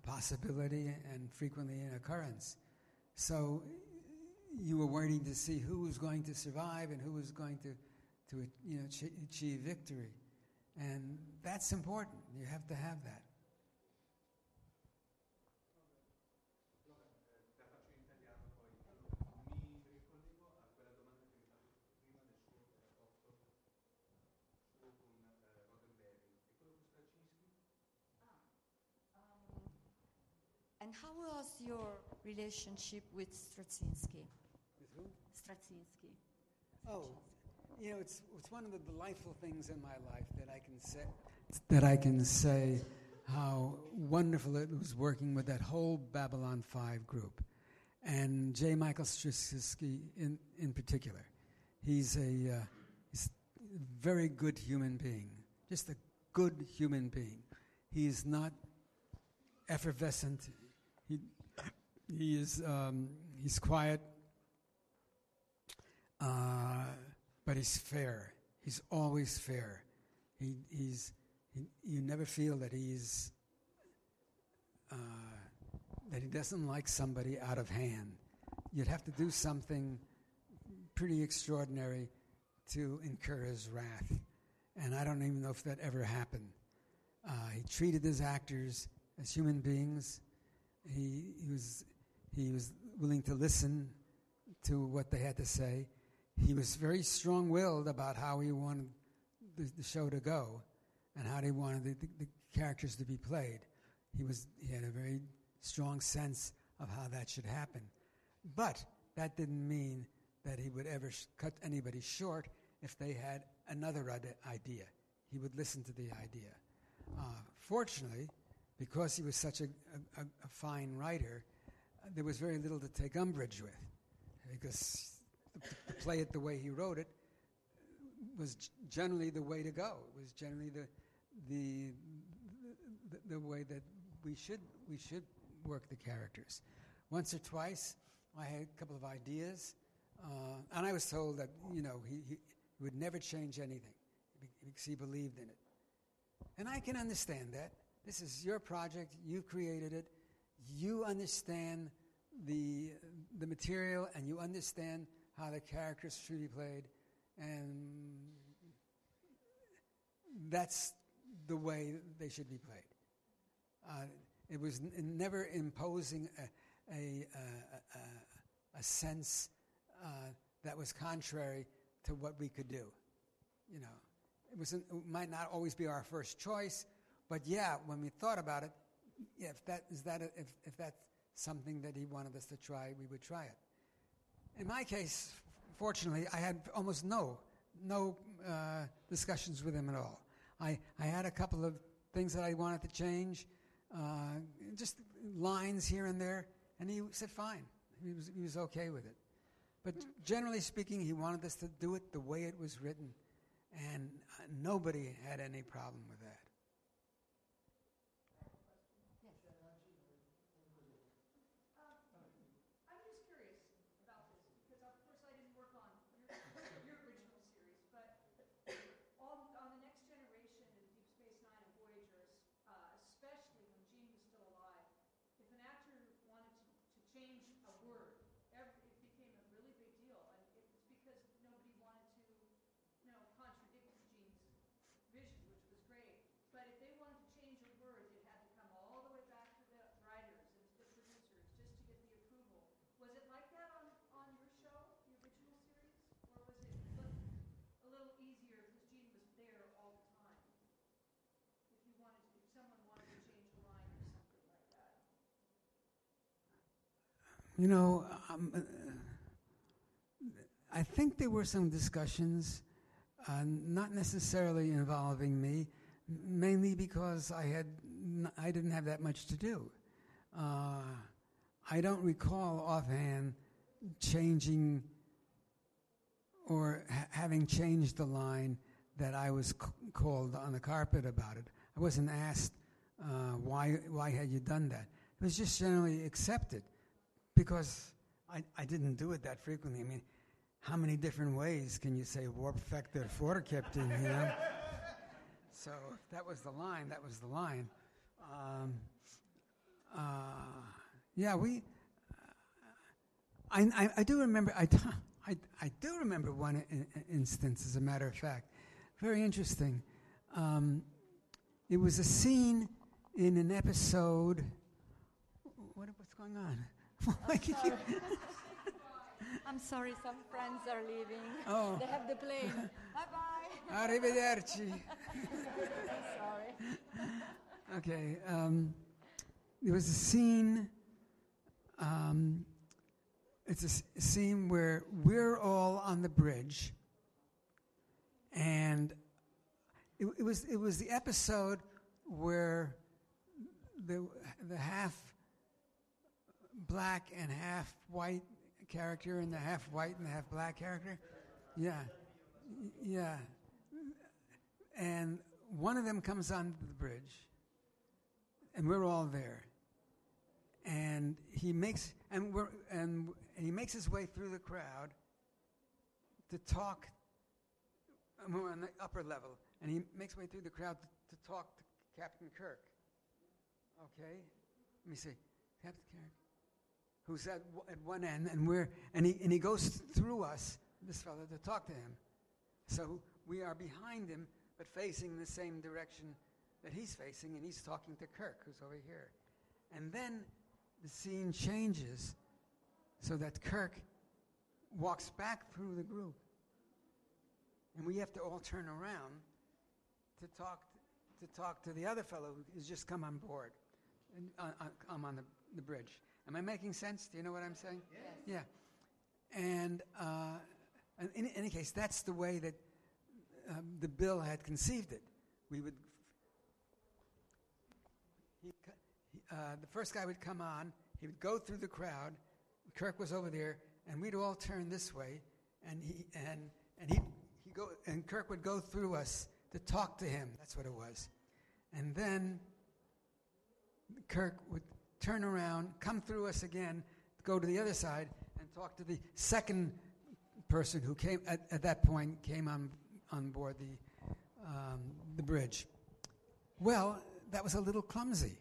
possibility and frequently an occurrence. So you were waiting to see who was going to survive and who was going to, to you know, achieve victory, and that's important. You have to have that. La faccio in italiano poi. Mi ricollego a quella domanda che mi ha fatto prima del suo rapporto suo con eh, Roddenberry. E quello con Straczynski? Um, and how was your relationship with Straczynski? With who? Straczynski. Oh, you know, it's, it's one of the delightful things in my life that I can say that I can say how wonderful it was working with that whole Babylon 5 group. And J. Michael Straczynski in, in particular. He's a, uh, he's a very good human being, just a good human being. He's not effervescent. He, he is um, he's quiet, uh, but he's fair. He's always fair. He, he's, he, you never feel that he's uh, that he doesn't like somebody out of hand. You'd have to do something pretty extraordinary to incur his wrath, and I don't even know if that ever happened. Uh, he treated his actors as human beings. He, he was he was willing to listen to what they had to say. He was very strong willed about how he wanted the, the show to go and how he wanted the, the, the characters to be played. He, was, he had a very strong sense of how that should happen. But that didn't mean that he would ever sh- cut anybody short if they had another idea. He would listen to the idea. Uh, fortunately, because he was such a, a, a fine writer, there was very little to take umbrage with because to play it the way he wrote it was generally the way to go. It was generally the, the, the, the way that we should, we should work the characters. Once or twice, I had a couple of ideas, uh, and I was told that, you know, he, he would never change anything because he believed in it. And I can understand that. This is your project, You've created it, you understand the, the material, and you understand how the characters should be played, and that's the way they should be played. Uh, it was n- never imposing a, a, a, a, sense uh, that was contrary to what we could do. You know, it, was it might not always be our first choice, but yeah, when we thought about it, yeah, if that is that if, if that's something that he wanted us to try, we would try it. In my case, fortunately, I had almost no no uh, discussions with him at all. I, I had a couple of things that I wanted to change, uh, just lines here and there, and he said fine. He was he was okay with it. But generally speaking, he wanted us to do it the way it was written, and uh, nobody had any problem with that. You know, um, uh, I think there were some discussions, uh, not necessarily involving me, mainly because I had n- I didn't have that much to do. Uh, I don't recall offhand changing or ha- having changed the line that I was c- called on the carpet about it. I wasn't asked uh, why why had you done that. It was just generally accepted because I, I didn't do it that frequently. I mean, how many different ways can you say warp factor fortkepting, you know? so that was the line, that was the line. Um, uh, yeah, we. I, I, I do remember. I, do- I, I do remember one in, in- instance, as a matter of fact. Very interesting. Um, it was a scene in an episode. What, what's going on? Why can you- I'm sorry, some friends are leaving. Oh. They have the plane. bye bye. Arrivederci. sorry. Okay. Um, there was a scene. Um, it's a scene where we're all on the bridge, and it, it was it was the episode where the the half black and half white character and the half white and the half black character, yeah, yeah, and one of them comes onto the bridge and we're all there. And he makes and we're and, and he makes his way through the crowd to talk. And we're on the upper level, and he makes way through the crowd to, to talk to Captain Kirk. Okay, let me see, Captain Kirk, who's at at one end, and we're and he and he goes through us, this fellow, to talk to him. So we are behind him, but facing the same direction that he's facing, and he's talking to Kirk, who's over here. And then the scene changes so that Kirk walks back through the group. And we have to all turn around to talk to talk to the other fellow who's just come on board. And uh, uh, I'm on the, the bridge. Am I making sense? Do you know what I'm saying? Yeah. And uh, in, in any case, that's the way that um, the bill had conceived it. We would he, uh, the first guy would come on, he would go through the crowd. Kirk was over there, and we'd all turn this way, and he and and he he go and Kirk would go through us to talk to him. That's what it was, and then Kirk would turn around, come through us again, go to the other side, and talk to the second person who came at, at that point came on on board the um, the bridge. Well, that was a little clumsy.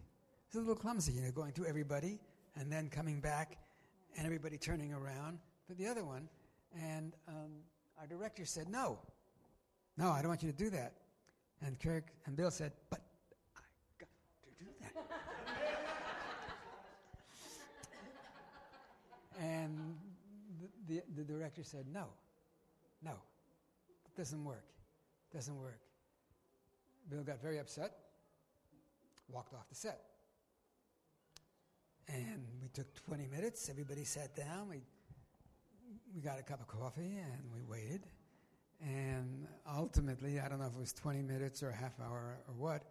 A little clumsy, you know, going through everybody and then coming back and everybody turning around to the other one. And um, our director said, No, no, I don't want you to do that. And Kirk and Bill said, But I got to do that. and the, the, director said, No, no, it doesn't work. it doesn't work. Bill got very upset, walked off the set. And we took 20 minutes. Everybody sat down. We, we got a cup of coffee and we waited. And ultimately, I don't know if it was 20 minutes or a half hour or what,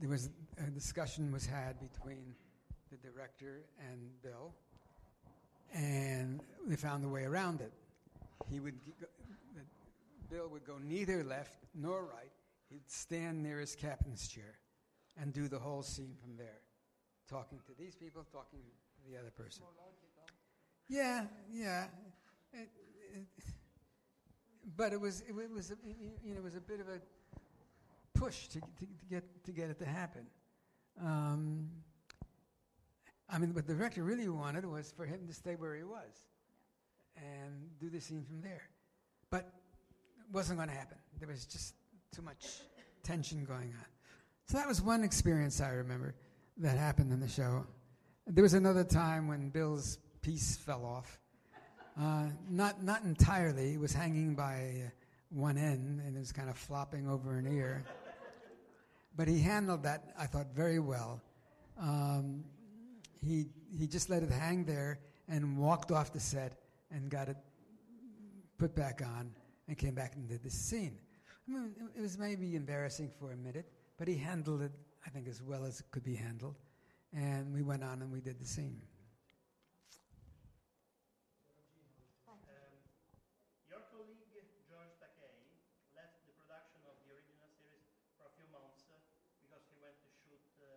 there was a discussion was had between the director and Bill. And they found a way around it. He would, Bill would go neither left nor right. He'd stand near his captain's chair and do the whole scene from there, talking to these people, talking to the other person. Yeah, yeah. It, it, but it was, it, wa- was, a, you know, it was a bit of a push to, to, to get to get it to happen. Um, I mean, what the director really wanted was for him to stay where he was and do the scene from there. But it wasn't going to happen. There was just too much tension going on. So that was one experience I remember that happened in the show. There was another time when Bill's piece fell off. Uh, not not entirely. It was hanging by one end and it was kind of flopping over an ear. But he handled that, I thought, very well. Um, he he just let it hang there, and walked off the set and got it put back on and came back and did the scene. I mean, it- was maybe embarrassing for a minute, but he handled it, I think, as well as it could be handled. And we went on and we did the scene. Um, your colleague George Takei left the production of the original series for a few months uh, because he went to shoot uh,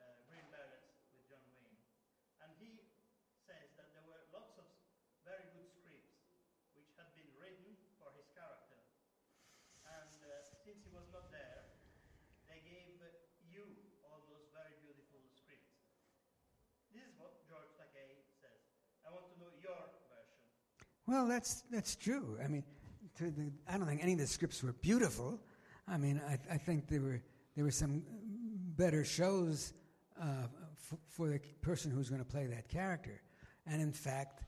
uh, Green Berets with John Wayne. And he says that there were lots of very good scripts which had been written for his character. And uh, since he was not there, they gave you all those very beautiful scripts. This is what George Takei says. I want to know your version. Well, that's that's true. I mean, the, I don't think any of the scripts were beautiful. I mean, I, I think there were there were some better shows uh, f- for the person who's going to play that character, and in fact,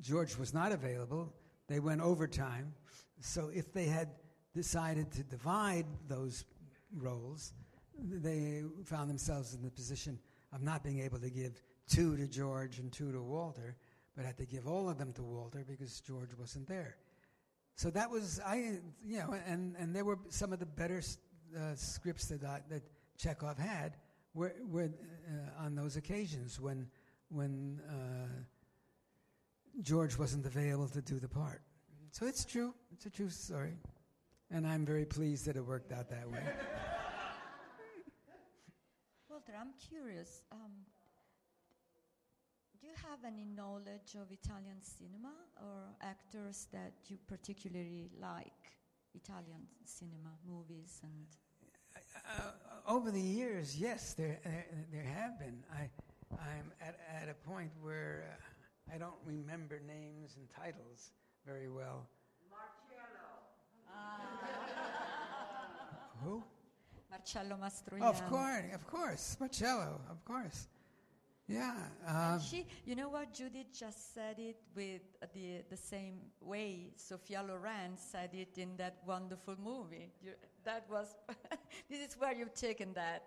George was not available. They went overtime, so if they had decided to divide those roles, they found themselves in the position of not being able to give two to George and two to Walter, but I had to give all of them to Walter because George wasn't there. So that was I, you know, and, and there were some of the better uh, scripts that I, that Chekhov had were, were uh, on those occasions when when uh, George wasn't available to do the part. So it's true. It's a true story, and I'm very pleased that it worked out that way. Walter, I'm curious. Um, do you have any knowledge of Italian cinema or actors that you particularly like? Italian cinema, movies, and Uh, over the years, yes, there there, there have been. I I'm at at a point where uh, I don't remember names and titles very well. Marcello. Who? Marcello Mastroianni. Of course, of course, Marcello, of course. Yeah. Um, She, you know what? Judith just said it with the the same way Sophia Loren said it in that wonderful movie. You, that was. this is where you've taken that.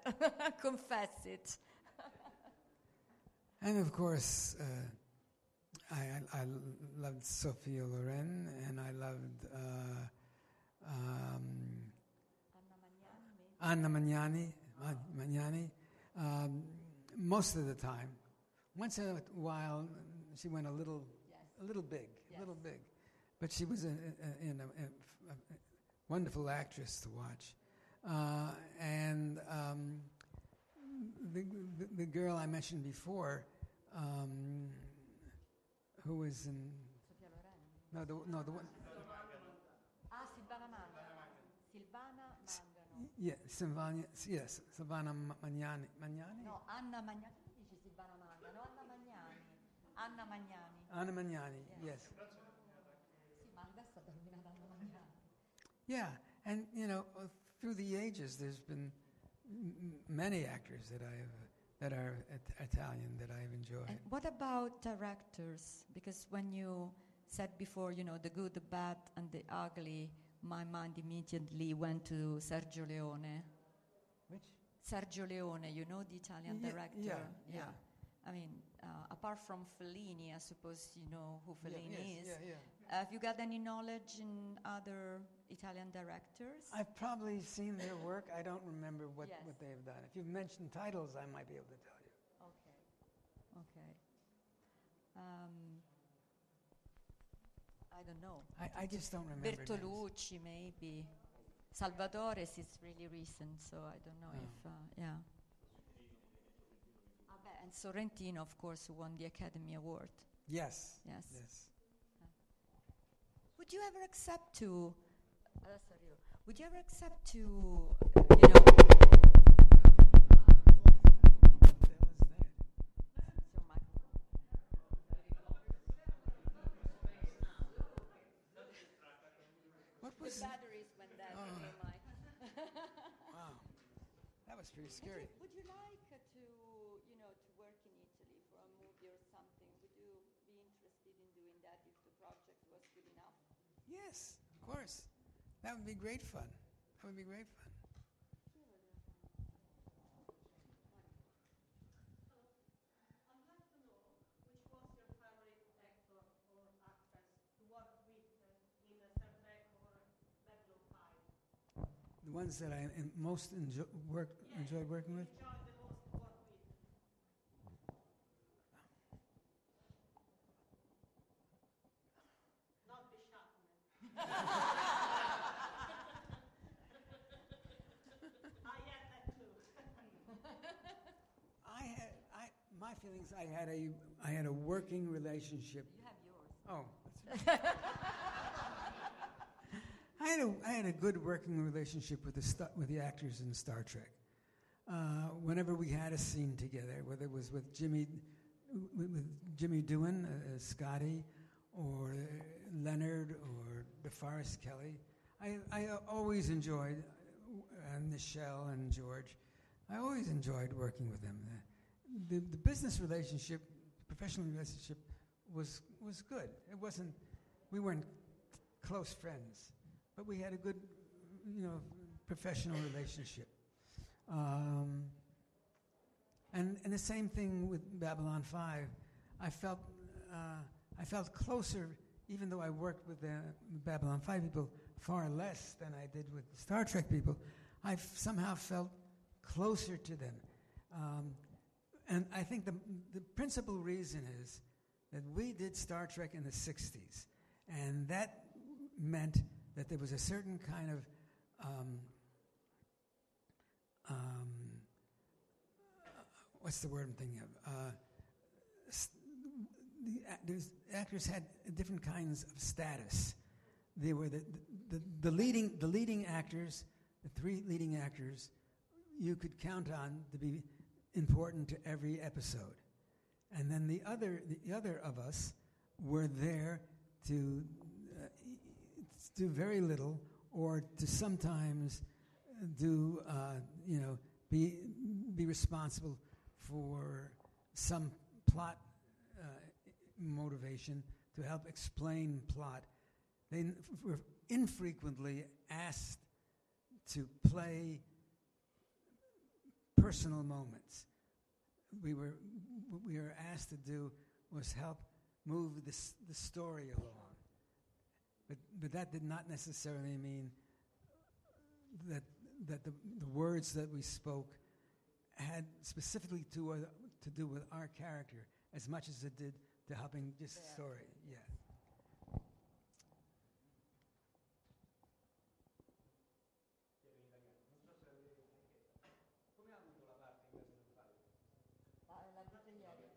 Confess it. and of course, uh, I, I I loved Sophia Loren, and I loved uh, um, Anna Magnani. Anna Magnani, Ma- Magnani, um, most of the time. Once in a while, she went a little, a little big, a little big, but she was a, a, in a, a- a wonderful actress to watch. Uh, and um, the, the, the girl I mentioned before, um, who was in no the no the one Ah, Silvana Mangano. Silvana Mangano. Yeah Silvana yes Silvana Magnani Magnani No, Anna Magnani. Tu dici Silvana Mangano, Anna Magnani. Anna Magnani. Anna Magnani yes. Sì, ma adesso ha terminato Anna Magnani. Yeah, and you know, through the ages, there's been m- many actors that I've that are it- Italian that I've enjoyed. And what about directors? Because when you said before, you know, the good, the bad, and the ugly, my mind immediately went to Sergio Leone. Which? Sergio Leone, you know the Italian Ye- director? yeah, yeah. I mean, uh, apart from Fellini, I suppose you know who Fellini yeah, is. yes, yeah, yeah. Have you got any knowledge in other Italian directors? I've probably seen their work. I don't remember what, Yes. what they've done. If you've mentioned titles, I might be able to tell you. Okay. Okay. Um, I don't know. I, I just don't remember. names. Bertolucci, maybe. Salvatore is really recent, so I don't know Oh. if, uh, yeah. Ah, and Sorrentino, of course, who won the Academy Award. Yes. Yes. Yes. Would you ever accept to, adesso arrivo. would you ever accept to, uh, you know, the batteries went dead Oh. in. Wow, that was pretty Would scary. you, would you like uh, to, you know, to work in Italy for a movie or something? Would you be interested in doing that if the project was good enough? Yes, of course. That would be great fun. That would be great fun. I'd like to know which was your favorite ones that I en- most enjoy, work, enjoyed working with? I had, I, my feelings, I had a, I had a working relationship. You have yours. Oh. I had a, I had a good working relationship with the, sta- with the actors in Star Trek. Uh, whenever we had a scene together, whether it was with Jimmy, with, Jimmy Doohan uh, as Scotty, or uh, Leonard, or DeForest Kelly, I, I always enjoyed, uh, and Michelle and George, I always enjoyed working with them. The, the business relationship, professional relationship, was was good. It wasn't. We weren't close friends, but we had a good, you know, professional relationship. Um, and and the same thing with Babylon Five. I felt uh, I felt closer, even though I worked with the Babylon Five people far less than I did with Star Trek people. I somehow felt closer to them. Um, and I think the, the principal reason is that we did Star Trek in the 60s. And that meant that there was a certain kind of um, um, what's the word I'm thinking of? Uh, the actors, actors had different kinds of status. They were the, the, the, leading, the leading actors, the three leading actors, you could count on to be important to every episode. And then the other, the other of us were there to do very little or to sometimes do, uh, you know, be, be responsible for some plot uh, motivation to help explain plot. They were infrequently asked to play personal moments. We were, what we were asked to do was help move this, the story along. But, but that did not necessarily mean that, that the, the words that we spoke had specifically to, uh, to do with our character as much as it did to helping just the story. Yeah. Ah, l'ha detto ieri.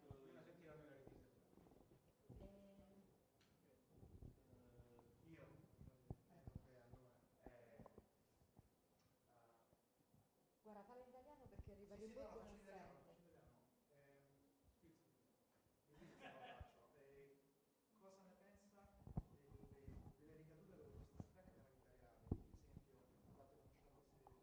Guarda, fare l'italiano perché arriva in bocca non sente. Cosa ne pensa delle, delle ricadute dello Star Trek nella vita reale? Per esempio, il fatto che non ci sia stato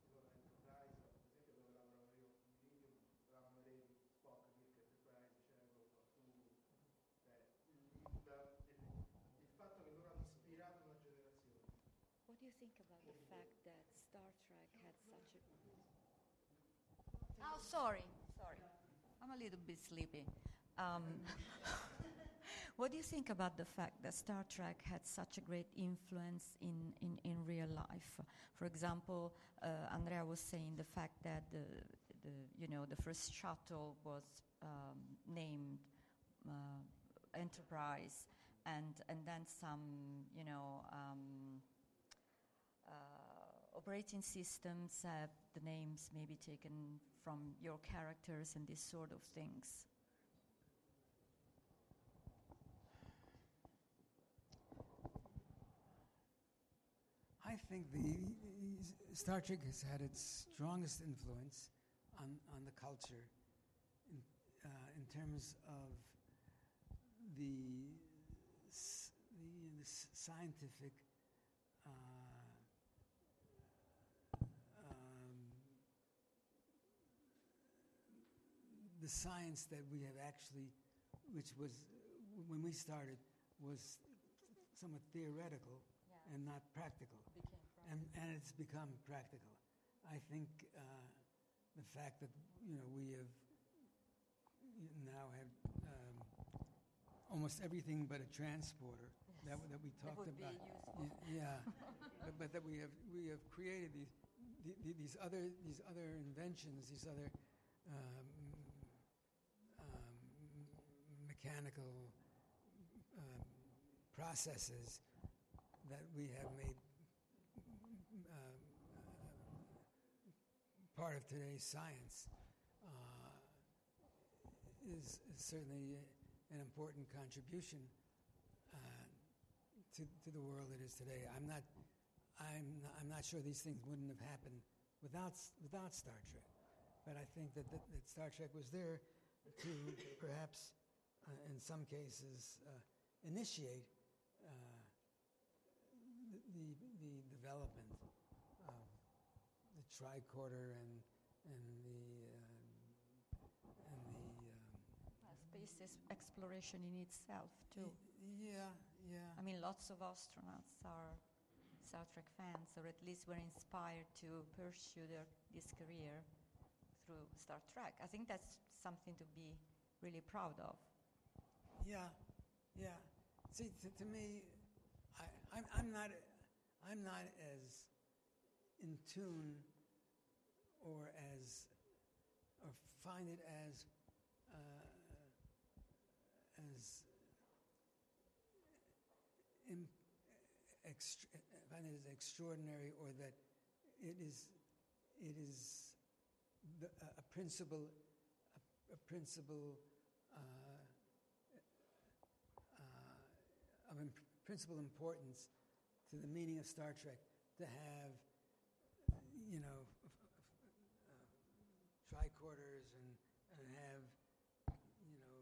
allora Enterprise, per esempio dove lavoravo io, in Iridium, dovevamo vedere Spock, Kirk, Enterprise, Chekhov, Arturo, cioè il, il, il fatto che loro hanno ispirato una generazione. What do you think about the fact that Star Trek had such a... Oh, sorry, sorry. I'm a little bit sleepy. Um, what do you think about the fact that Star Trek had such a great influence in, in, in real life? For example, uh, Andrea was saying the fact that the, the, you know, the first shuttle was um, named uh, Enterprise, and, and then some, you know, um, operating systems have the names maybe taken from your characters and these sort of things. I think the Star Trek has had its strongest influence on, on the culture in, uh, in terms of the, the, the scientific uh, the science that we have actually, which was when we started, was somewhat theoretical and not practical and, and it's become practical. I think uh, the fact that you know we have now have um, almost everything but a transporter that, that we That talked be about. useful. Yeah, but, but that we have we have created these the- the- these other these other inventions, these other um, mechanical um, processes that we have made um, uh, part of today's science uh, is, certainly an important contribution uh, to, to the world it is today. I'm not, I'm, I'm not sure these things wouldn't have happened without, without Star Trek. But I think that, that, that Star Trek was there to perhaps, uh, in some cases, uh, initiate uh, the, the, development of the tricorder and, and the, uh, and the um, Uh, space is exploration in itself, too. yeah, yeah. I mean, lots of astronauts are Star Trek fans, or at least were inspired to pursue their, this career through Star Trek. I think that's something to be really proud of. Yeah, yeah. See, to, to me, I, I'm, I'm not, I'm not as in tune or as, or find it as, uh, as im, extra, find it as extraordinary or that it is, it is the, a, a principle, a, a principle uh, uh, of principal importance to the meaning of Star Trek to have, you know, uh, tricorders and, and have, you know,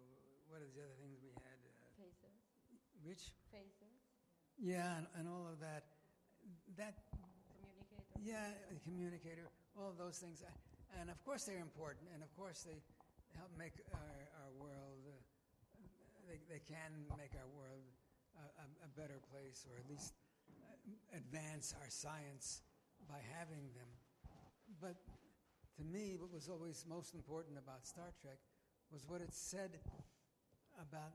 what are the other things we had? Uh, Phasers. which? Phasers. Yeah, and, and all of that. That Communicator. yeah, communicator, all of those things. And of course they're important, and of course they help make our, our world, uh, they, they can make our world a, a, better place, or at least uh, advance our science by having them. But to me, what was always most important about Star Trek was what it said about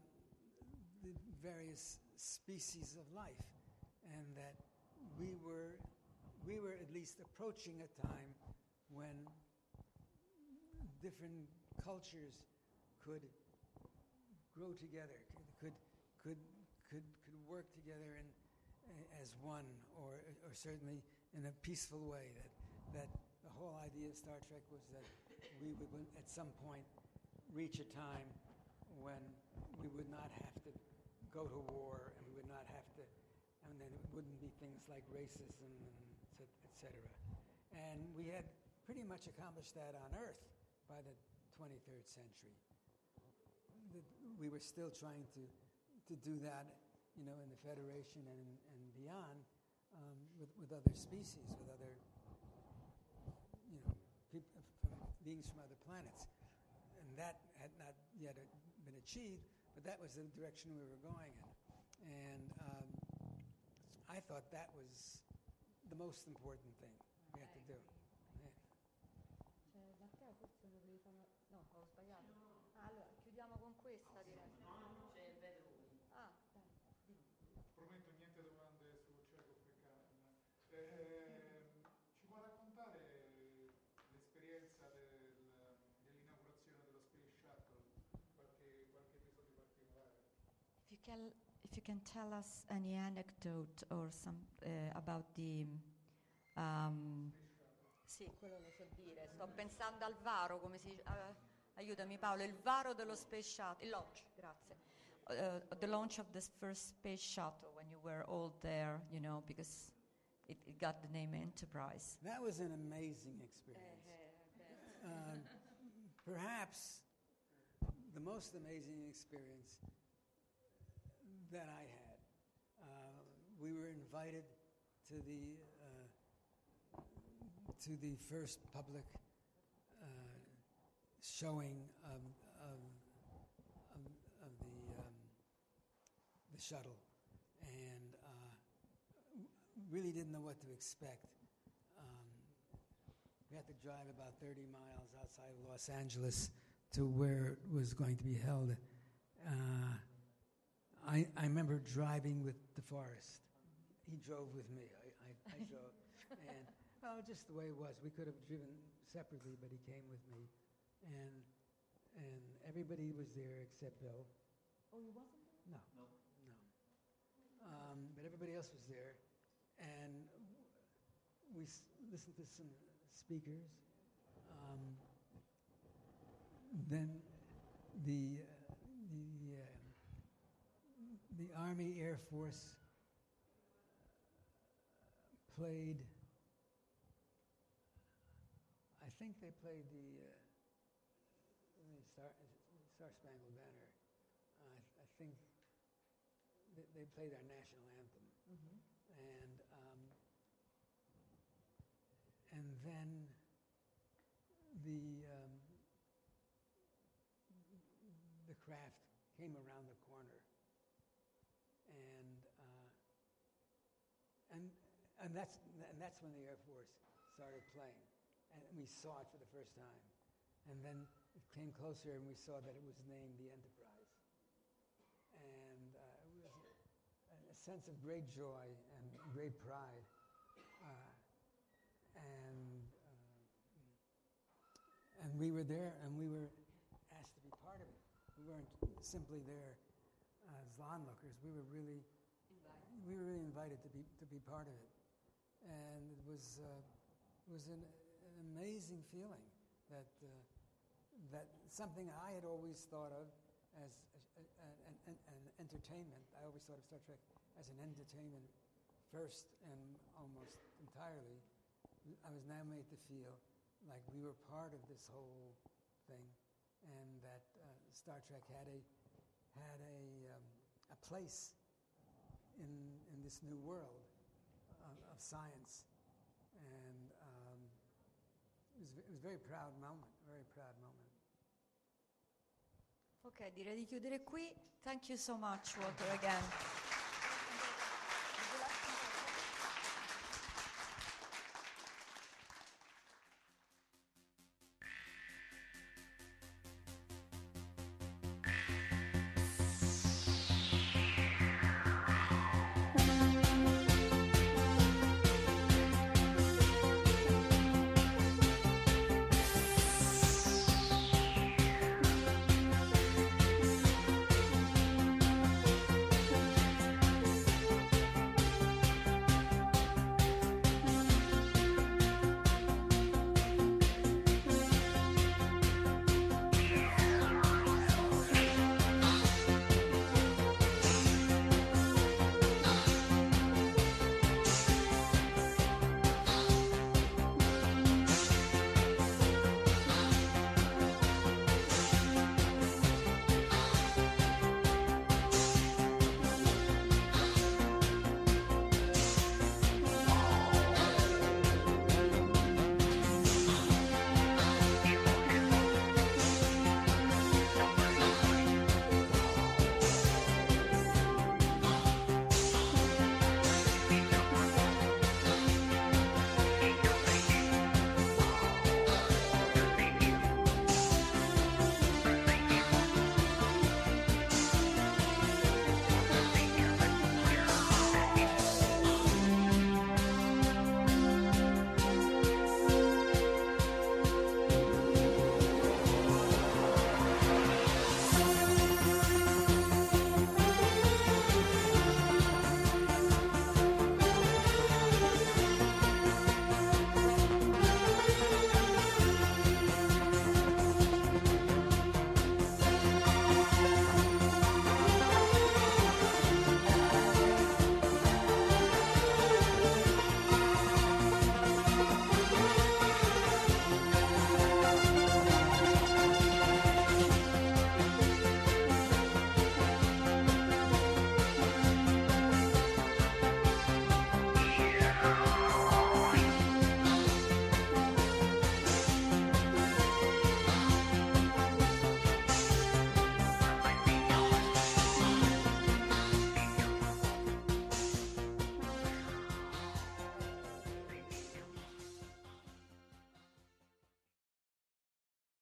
the various species of life, and that we were we were at least approaching a time when different cultures could grow together, could could could could work together in, as one, or or certainly in a peaceful way. That that the whole idea of Star Trek was that we would at some point reach a time when we would not have to go to war, and we would not have to, and then it wouldn't be things like racism and et cetera. And we had pretty much accomplished that on Earth by the 23rd century. We were still trying to, to do that, you know, in the Federation and, and beyond um, with, with other species, with other, you know, peop- from beings from other planets. And that had not yet been achieved, but that was the direction we were going in. And um, I thought that was the most important thing we had to do. Can, if you can tell us any anecdote or some uh, about the um, sì, quello lo so dire. Sto pensando al varo, come si dice. eh, aiutami Paolo, il varo dello Space Shuttle, il launch, grazie. Uh, the launch of the first space shuttle when you were all there, you know, because it, it got the name Enterprise. That was an amazing experience. Um, perhaps the most amazing experience that I had. Uh, we were invited to the uh, to the first public uh, showing of of, of, of the um, the shuttle, and uh, really didn't know what to expect. Um, we had to drive about 30 miles outside of Los Angeles to where it was going to be held. Uh, I, I remember driving with DeForest. He drove with me. I, I, I drove. and, well, just the way it was. We could have driven separately, but he came with me. And, and everybody was there except Bill. Oh, he wasn't there? No. No. Um, but everybody else was there. And we s- listened to some speakers. Um, then the, the, uh, the Army Air Force played, I think they played the, uh, the Star, Star Spangled Banner. Uh, I, I think they, they played our national anthem. And, um, and then the, um, the craft came around the corner. And, uh, and, and, that's, and that's when the Air Force started playing. And we saw it for the first time. And then it came closer and we saw that it was named the Enterprise. And uh, it was a, a sense of great joy and great pride. Uh, and, uh, and we were there and we were asked to be part of it. We weren't simply there as onlookers. We were really we were really invited to be to be part of it, and it was uh, it was an, an amazing feeling that uh, that something I had always thought of as a, a, an, an, entertainment. I always thought of Star Trek as an entertainment first and almost entirely. I was now made to feel like we were part of this whole thing, and that uh, Star Trek had a had a um, a place in in this new world of, of science, and um, it was it was a very proud moment, very proud moment. Ok, direi di chiudere qui. Thank you so much, Walter, again.